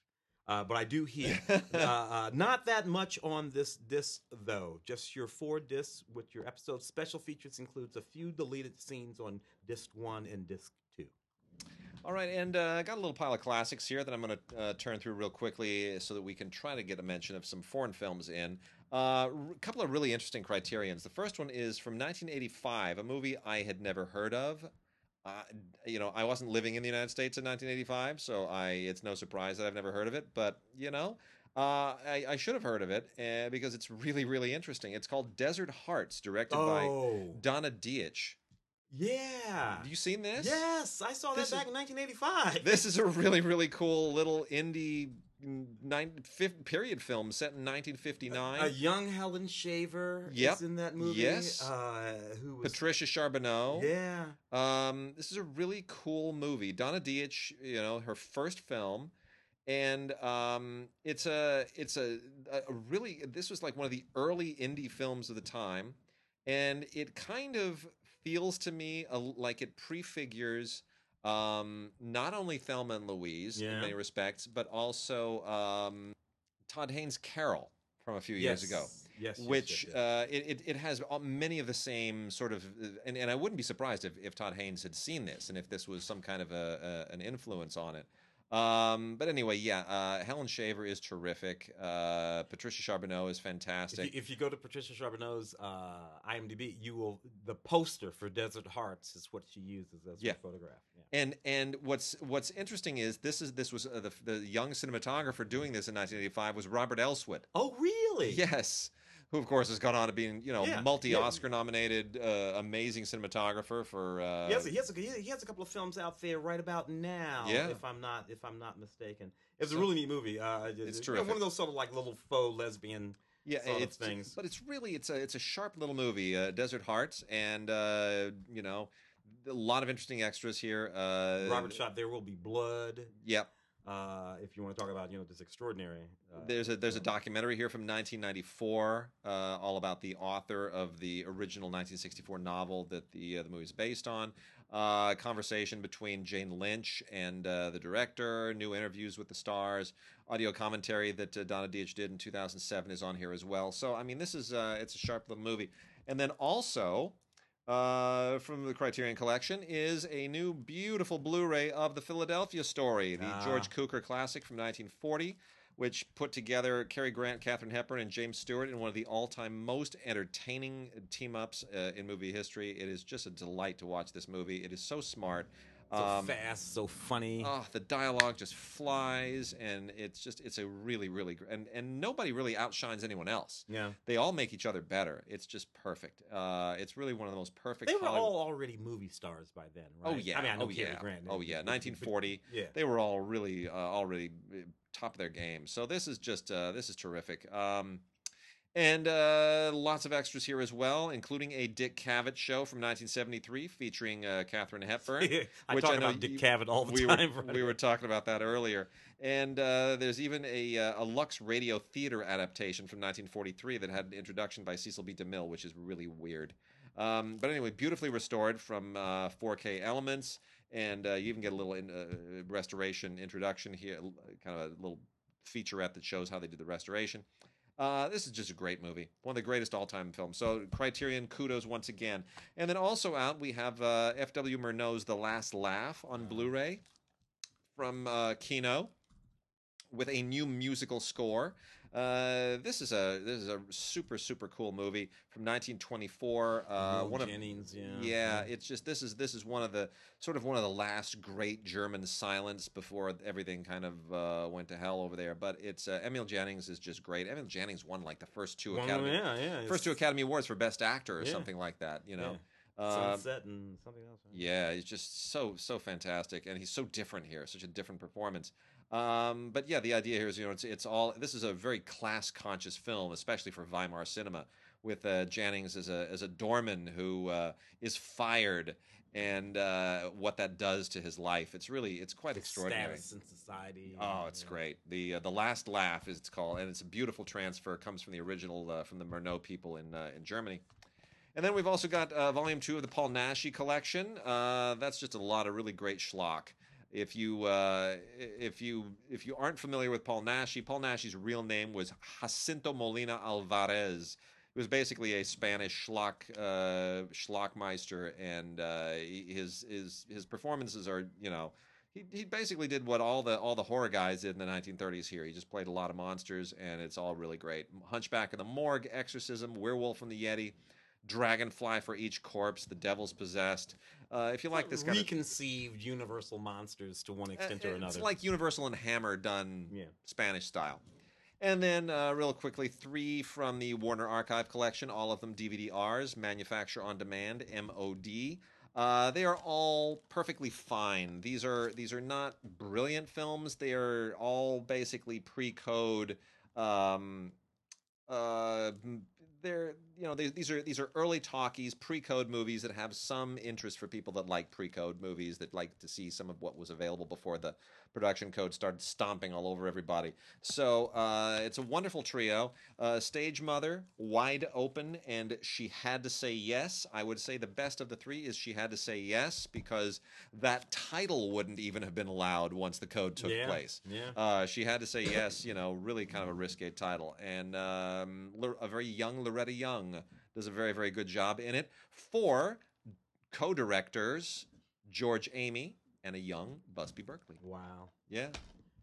uh, but I do hear <laughs> uh, uh, not that much on this disc though. Just your four discs with your episodes. Special features includes a few deleted scenes on disc one and disc two. All right, and uh, I got a little pile of classics here that I'm going to uh, turn through real quickly so that we can try to get a mention of some foreign films in. A uh, couple of really interesting criterions. The first one is from 1985, a movie I had never heard of. Uh, you know, I wasn't living in the United States in 1985, so I it's no surprise that I've never heard of it. But you know, uh, I, I should have heard of it uh, because it's really, really interesting. It's called Desert Hearts, directed by Oh, Donna Deitch. yeah. Have you seen this? Yes, I saw that This back is- in 1985. this is a really really cool little indie nine, fif- period film set in 1959. A young Helen Shaver Yep. is in that movie. Yes. Uh, who was Patricia Charbonneau. Yeah. Um, this is a really cool movie. Donna Deitch, you know, her first film, and um, it's a it's a, a really this was like one of the early indie films of the time, and it kind of feels to me a, like it prefigures um, not only Thelma and Louise in many respects, but also um, Todd Haynes' Carol from a few years ago Yes. yes, which yes, yes. Uh, it, it, it has many of the same sort of and, and I wouldn't be surprised if, if Todd Haynes had seen this and if this was some kind of a, a an influence on it. Um, but anyway, yeah, uh, Helen Shaver is terrific. Uh, Patricia Charbonneau is If fantastic. you, if you go to Patricia Charbonneau's uh, IMDb, you will the poster for Desert Hearts is what she uses as Yeah. her photograph. Yeah. and and what's what's interesting is this is this was uh, the the young cinematographer doing this in 1985 was Robert Elswit. Oh, really? Yes. Who of course has gone on to being you know Yeah, multi yeah. Oscar nominated uh, amazing cinematographer for uh, He has, he, has a, he has a couple of films out there right about now. Yeah. if I'm not if I'm not mistaken, it was So- a really neat movie. Uh, It's you know. One of those sort of like little faux lesbian. yeah, it's things. but it's really it's a it's a sharp little movie, uh, Desert Hearts, and uh, you know a lot of interesting extras here. Uh, Robert shot. There will be blood. Yep. Uh, if you want to talk about you know this extraordinary. Uh, There's a there's a documentary here from 1994, uh, all about the author of the original 1964 novel that the uh, the movie is based on. Uh, conversation between Jane Lynch and uh, the director. New interviews with the stars. Audio commentary that uh, Donna Deitch did in 2007 is on here as well. So I mean, this is uh, it's a sharp little movie. And then also. Uh, from the Criterion Collection is a new beautiful Blu-ray of the Philadelphia Story, the Ah. George Cukor classic from 1940 which put together Cary Grant, Katharine Hepburn, and James Stewart in one of the all-time most entertaining team-ups uh, in movie history. It is just a delight to watch this movie. It is so smart. So Um, fast, so funny. Oh, the dialogue just flies, and it's just it's a really really gr- and and nobody really outshines anyone else. yeah, They all make each other better. It's just perfect. Uh, it's really one of the most perfect. they were Hollywood- all already movie stars by then, right? Oh yeah! I mean, I know oh Cary yeah! Grant. oh yeah! but- but- 1940 Yeah. they were all really uh, already uh, top of their game. So this is just uh, this is terrific. Um, and uh, lots of extras here as well, including a Dick Cavett show from 1973 featuring uh, Katharine Hepburn. <laughs> I which talk I know about Dick you- Cavett all the we time. were right? we were talking about that earlier, and uh, there's even a uh, a Lux Radio Theater adaptation from 1943 that had an introduction by Cecil B. DeMille, which is really weird. Um, but anyway, beautifully restored from uh, 4K elements, and uh, you even get a little in, uh, restoration introduction here, kind of a little featurette that shows how they did the restoration. Uh, this is just a great movie, one of the greatest all-time films. So Criterion, kudos once again. And then also out, we have uh, F.W. Murnau's *The Last Laugh* on Blu-ray from uh, Kino with a new musical score. Uh, this is a this is a super super cool movie from 1924. Uh, Will one of Jennings, yeah, yeah, it's just this is this is one of the sort of one of the last great German silence before everything kind of uh, went to hell over there. But it's uh, Emil Jannings is just great. Emil Jannings won like the first two One Academy yeah, yeah. first two Academy Awards for Best Actor or Yeah. something like that. You know. Uh, Sunset and something else. right? yeah, he's just so so fantastic, and he's so different here. Such a different performance. Um, but yeah, the idea here is you know it's it's all this is a very class conscious film, especially for Weimar cinema, with uh, Jannings as a as a doorman who uh, is fired, and uh, what that does to his life. It's really it's quite extraordinary. Status in society. Oh, it's yeah. great. The uh, the last laugh is it's called, and it's a beautiful transfer. It comes from the original uh, from the Murnau people in uh, in Germany. And then we've also got uh, volume two of the Paul Naschy collection. Uh, that's just a lot of really great schlock. If you uh, if you if you aren't familiar with Paul Naschy, Paul Naschy's real name was Jacinto Molina Alvarez. He was basically a Spanish schlock uh, schlockmeister, and uh, his his his performances are you know he, he basically did what all the all the horror guys did in the 1930s here. He just played a lot of monsters, and it's all really great. Hunchback of the Morgue, Exorcism, Werewolf from the Yeti, Dragonfly for each corpse, The Devil's Possessed. Uh, if you like this kind of universal monsters to one extent uh, or another. It's like Universal and Hammer done Yeah. Spanish style. And then, uh, real quickly, three from the Warner Archive collection, all of them DVD-Rs, manufacture on demand, MOD. Uh, they are all perfectly fine. These are these are not brilliant films. They are all basically pre-code. Um, uh, they're you know they, these are these are early talkies, pre-code movies that have some interest for people that like pre-code movies that like to see some of what was available before the production code started stomping all over everybody. So uh, it's a wonderful trio. Uh, Stage Mother, Wide Open, and She Had to Say Yes. I would say the best of the three is She Had to Say Yes because that title wouldn't even have been allowed once the code took Yeah, place. yeah. Uh, she had to say yes, you know, really kind of a risque title. And um, a very young Loretta Young does a very, very good job in it. Four co directors, George Amy and a young Busby Berkeley. Wow. Yeah.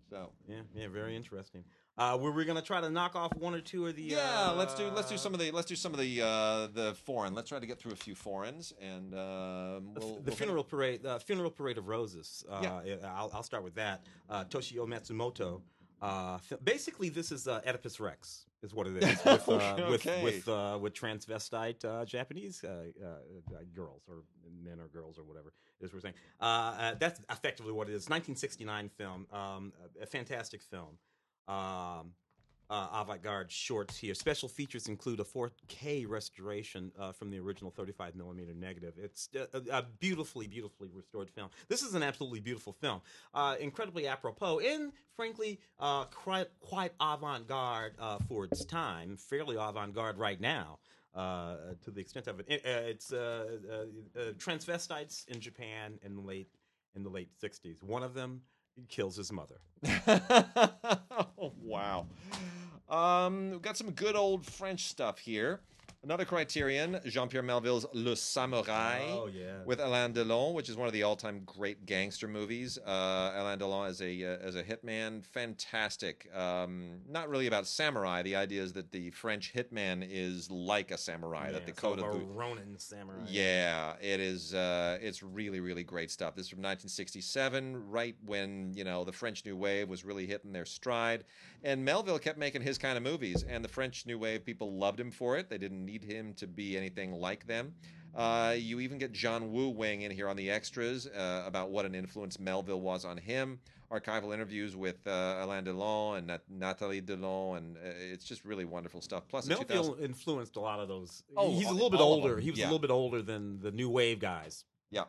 So. Yeah, yeah, very interesting. Uh, were we gonna try to knock off one or two of the? Yeah, uh, let's do let's do some of the let's do some of the uh, the foreign. Let's try to get through a few foreigns and um, The, we'll, the we'll- funeral parade, the funeral parade of roses. Uh, Yeah. I'll, I'll start with that. Uh, Toshio Matsumoto. Uh, basically, this is uh, Oedipus Rex, is what it <laughs> is, with uh, with Okay. with, uh, with transvestite uh, Japanese uh, uh, girls or men or girls or whatever is we're saying. Uh, uh, that's effectively what it is. 1969 film, um, a, a fantastic film. Um, uh, avant-garde shorts here. Special features include a 4K restoration uh, from the original 35 millimeter negative. It's a, a- a beautifully, beautifully restored film. This is an absolutely beautiful film, uh, incredibly apropos, and frankly, uh, quite, quite avant-garde uh, for its time. Fairly avant-garde right now. Uh, to the extent of it, It- uh, it's uh, uh, uh, transvestites in Japan in the late in the late '60s. One of them kills his mother. <laughs> wow. Um, we've got some good old French stuff here. Another criterion, Jean Pierre Melville's Le Samurai Oh, yeah. With Alain Delon, which is one of the all-time great gangster movies. Uh, Alain Delon as a uh, as a hitman, fantastic. Um, not really about samurai. The idea is that the French hitman is like a samurai. that the code of the Ronin samurai. yeah, it is. Uh, it's really, really great stuff. This is from 1967, right when you know the French New Wave was really hitting their stride, and Melville kept making his kind of movies, and the French New Wave people loved him for it. They didn't need him to be anything like them. Uh, you even get John Woo weighing in here on the extras uh, about what an influence Melville was on him. Archival interviews with uh, Alain Delon and Nat- Nathalie Delon, and uh, it's just really wonderful stuff. Plus, in 2000 Melville influenced a lot of those. Oh, he's a little bit older. He was yeah. a little bit older than the new wave guys. yeah,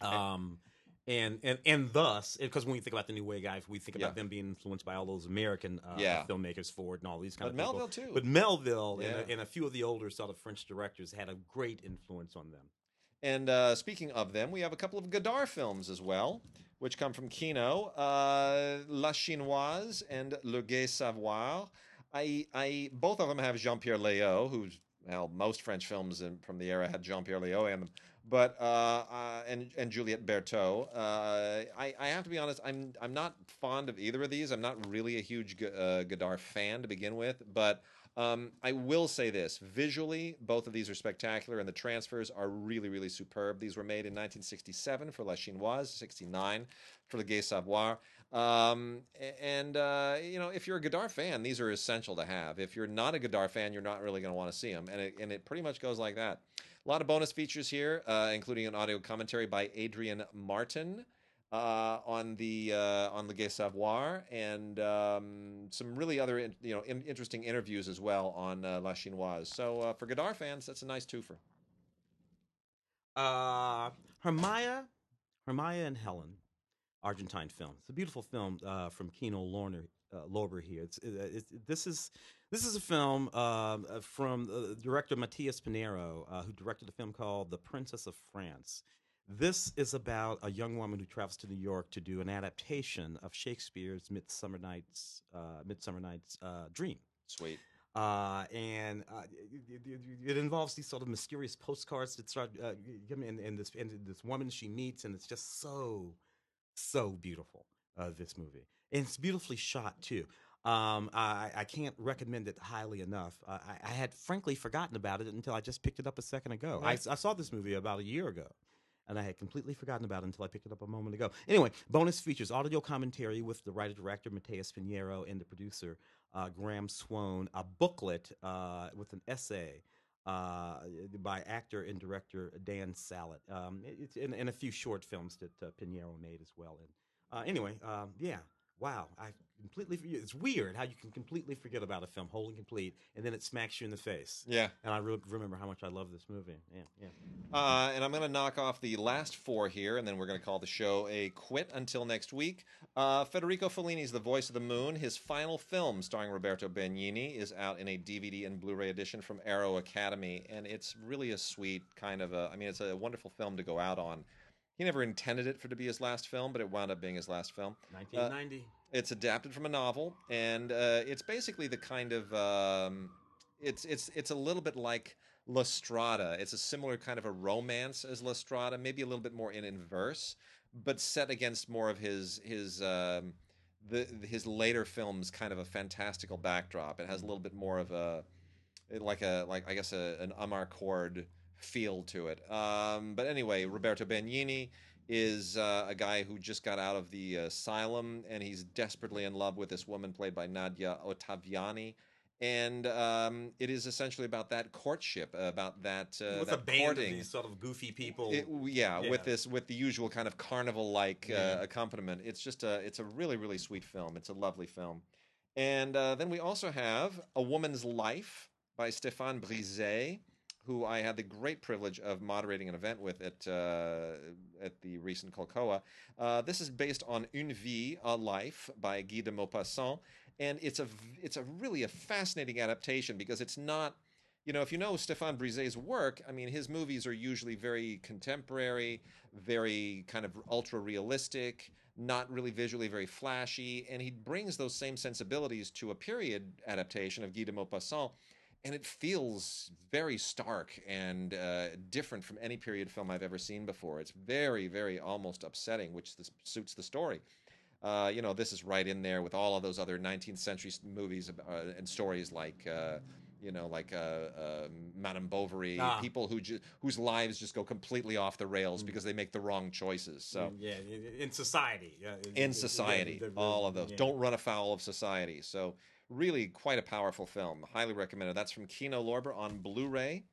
Um, and and and and thus, because when we think about the new wave guys, we think about Yeah. them being influenced by all those American uh, Yeah. filmmakers, Ford and all these kind But of people. Melville, too. But Melville and, Yeah. a, and a few of the older sort of French directors had a great influence on them. And uh, speaking of them, we have a couple of Godard films as well, which come from Kino, uh, La Chinoise and Le Gai Savoir. I, I, both of them have Jean-Pierre Léaud, who's well, most French films in, from the era had Jean-Pierre Léaud in them, but uh, uh, and and Juliet Berto. Uh, I, I have to be honest, I'm I'm not fond of either of these. I'm not really a huge G- uh, Godard fan to begin with, but um, I will say this: visually, both of these are spectacular, and the transfers are really, really superb. These were made in 1967 for La Chinoise, 69 for Le Gai Savoir. Um, and uh, you know, if you're a Godard fan, these are essential to have. If you're not a Godard fan, you're not really going to want to see them, and it, and it pretty much goes like that. A lot of bonus features here, uh, including an audio commentary by Adrian Martin uh, on the uh, on Gai Savoir, and um, some really other in, you know in, interesting interviews as well on uh, La Chinoise. So uh, for Godard fans, that's a nice twofer. Uh, Hermia, Hermia and Helen, Argentine film. It's a beautiful film uh, from Kino Lorner, uh, Lorber here. It's, uh, it's this is this is a film um, uh, from uh, director Matías Piñeiro, uh, who directed a film called The Princess of France. This is about a young woman who travels to New York to do an adaptation of Shakespeare's Midsummer Night's uh, Midsummer Night's uh, Dream Sweet. uh, and uh, it, it- it involves these sort of mysterious postcards that start uh, and, and this and this woman she meets, and it's just so so beautiful. Uh, this movie, and it's beautifully shot too. Um, I, I can't recommend it highly enough. Uh, I, I had frankly forgotten about it until I just picked it up a second ago. I, Right. I saw this movie about a year ago, and I had completely forgotten about it until I picked it up a moment ago. Anyway, bonus features: audio commentary with the writer director Matías Piñeiro and the producer uh, Graham Swon, a booklet uh, with an essay uh, by actor and director Dan Sallitt. Um, it's in, in a few short films that uh, Piñeiro made as well. And uh, anyway, um, yeah, wow, I completely. It's weird how you can completely forget about a film, whole and complete, and then it smacks you in the face. Yeah. And I re- remember how much I love this movie. Yeah, yeah. Uh, and I'm going to knock off the last four here, and then we're going to call the show a quit until next week. Uh, Federico Fellini's The Voice of the Moon. His final film, starring Roberto Benigni, is out in a DVD and Blu-ray edition from Arrow Academy, and it's really a sweet kind of a. I mean, it's a wonderful film to go out on. He never intended it for to be his last film, but it wound up being his last film. 1990. It's adapted from a novel, and uh, it's basically the kind of um, it's it's it's a little bit like La Strada. It's a similar kind of a romance as La Strada, maybe a little bit more in inverse, but set against more of his his um, the his later films kind of a fantastical backdrop. It has a little bit more of a like a like I guess a, an Amarcord feel to it. Um, but anyway, Roberto Benigni is uh, a guy who just got out of the asylum and he's desperately in love with this woman played by Nadia Ottaviani. And um, it is essentially about that courtship, about that uh, With that a band courting. of these sort of goofy people. It, yeah, Yeah. with this with the usual kind of carnival like uh, accompaniment. It's just a it's a really really sweet film. It's a lovely film. And uh, then we also have A Woman's Life by Stéphane Brizé, who I had the great privilege of moderating an event with at uh, at the recent Colcoa. Uh, this is based on Une Vie, A Life by Guy de Maupassant, and it's a it's a really a fascinating adaptation because it's not you know, if you know Stefan Brizé's work, I mean, his movies are usually very contemporary, very kind of ultra realistic, not really visually very flashy, and he brings those same sensibilities to a period adaptation of Guy de Maupassant, and it feels very stark and uh, different from any period film I've ever seen before. It's very, very almost upsetting, which this suits the story. Uh, you know, this is right in there with all of those other 19th century movies uh, and stories like, uh, you know, like uh, uh, Madame Bovary, Ah. people who ju- whose lives just go completely off the rails because they make the wrong choices. So yeah, in- in society. Yeah, in society, the- the- all of those. yeah. Don't run afoul of society. So really quite a powerful film. Highly recommended. That's from Kino Lorber on Blu-ray.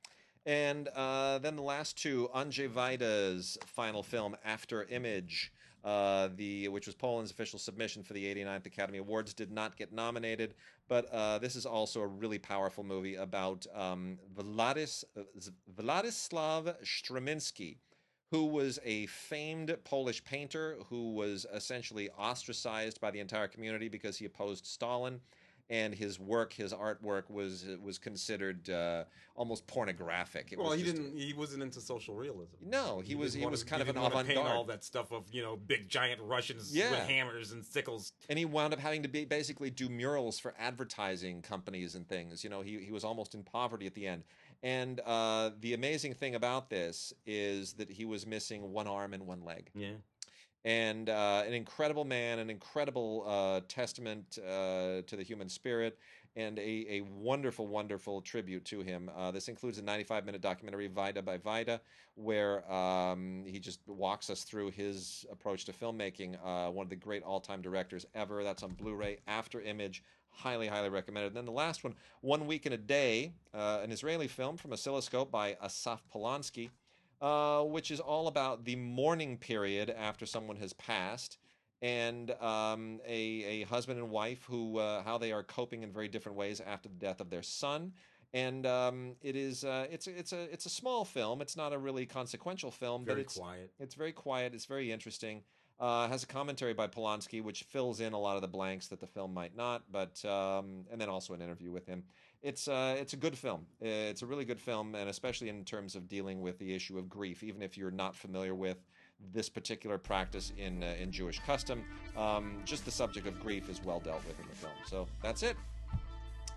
And uh, then the last two, Andrzej Wajda's final film, After Image, uh, the which was Poland's official submission for the 89th Academy Awards, did not get nominated. But uh, this is also a really powerful movie about um, Władys, uh, Władysław Strzemiński, who was a famed Polish painter who was essentially ostracized by the entire community because he opposed Stalin, and his work, his artwork, was was considered uh, almost pornographic. It Well, he didn't. He wasn't into social realism. No, he was- he was kind of didn't an paint avant-garde. all that stuff of you know big giant Russians Yeah. with hammers and sickles. and he wound up having to be basically do murals for advertising companies and things. You know, he he was almost in poverty at the end. And uh, the amazing thing about this is that he was missing one arm and one leg. Yeah. And uh, an incredible man, an incredible uh, testament uh, to the human spirit, and a, a wonderful, wonderful tribute to him. Uh, this includes a 95 minute documentary, Wajda by Wajda, where um, he just walks us through his approach to filmmaking. Uh, one of the great all time directors ever. That's on Blu ray, After Image. Highly, highly recommended. And then the last one, One Week in a Day, uh, an Israeli film from Oscilloscope by Asaph Polonsky uh, which is all about the mourning period after someone has passed and um, a, a husband and wife who uh, how they are coping in very different ways after the death of their son and um, it is uh, it's a- it's a it's a small film it's not a really consequential film Very but it's quiet. it's very quiet. It's very interesting. Uh, has a commentary by Polonsky, which fills in a lot of the blanks that the film might not. But um, and then also an interview with him. It's uh, it's a good film. It's a really good film, and especially in terms of dealing with the issue of grief. Even if you're not familiar with this particular practice in uh, in Jewish custom, um, just the subject of grief is well dealt with in the film. So that's it.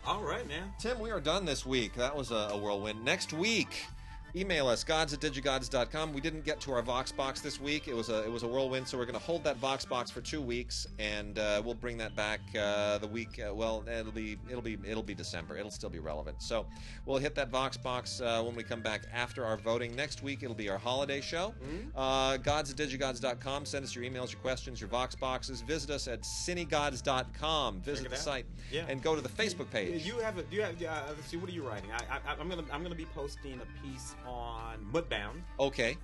All right, man. Tim, we are done this week. That was a, a whirlwind. Next week, Email us gods at digigods.com. We didn't get to our Vox box this week. It was a it was a whirlwind, so we're going to hold that Vox box for two weeks, and uh, we'll bring that back uh, the week. Uh, well, it'll be it'll be it'll be December. It'll still be relevant. So we'll hit that Vox box uh, when we come back after our voting next week. It'll be our holiday show. Uh, gods at digigods.com. Send us your emails, your questions, your Vox boxes. Visit us at cinegods.com. Visit the out. site Yeah. and go to the Facebook page. You have a, you have. Uh, let's see. What are you writing? I, I, I'm gonna I'm gonna be posting a piece on Mudbound, Okay.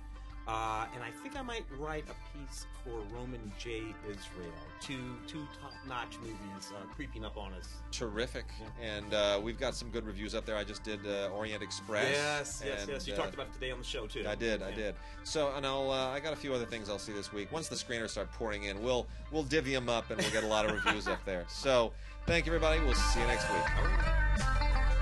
uh, and I think I might write a piece for Roman J. Israel. Two two top notch movies uh, creeping up on us. Terrific. Yeah. And uh, we've got some good reviews up there. I just did uh, Orient Express. Yes, yes, and, yes. You uh, talked about it today on the show too. I did, I did. So, and I'll, uh, I got a few other things I'll see this week. Once the screeners start pouring in, we'll, we'll divvy them up and we'll get a lot of reviews up there. So, thank you, everybody. We'll see you next week. All right.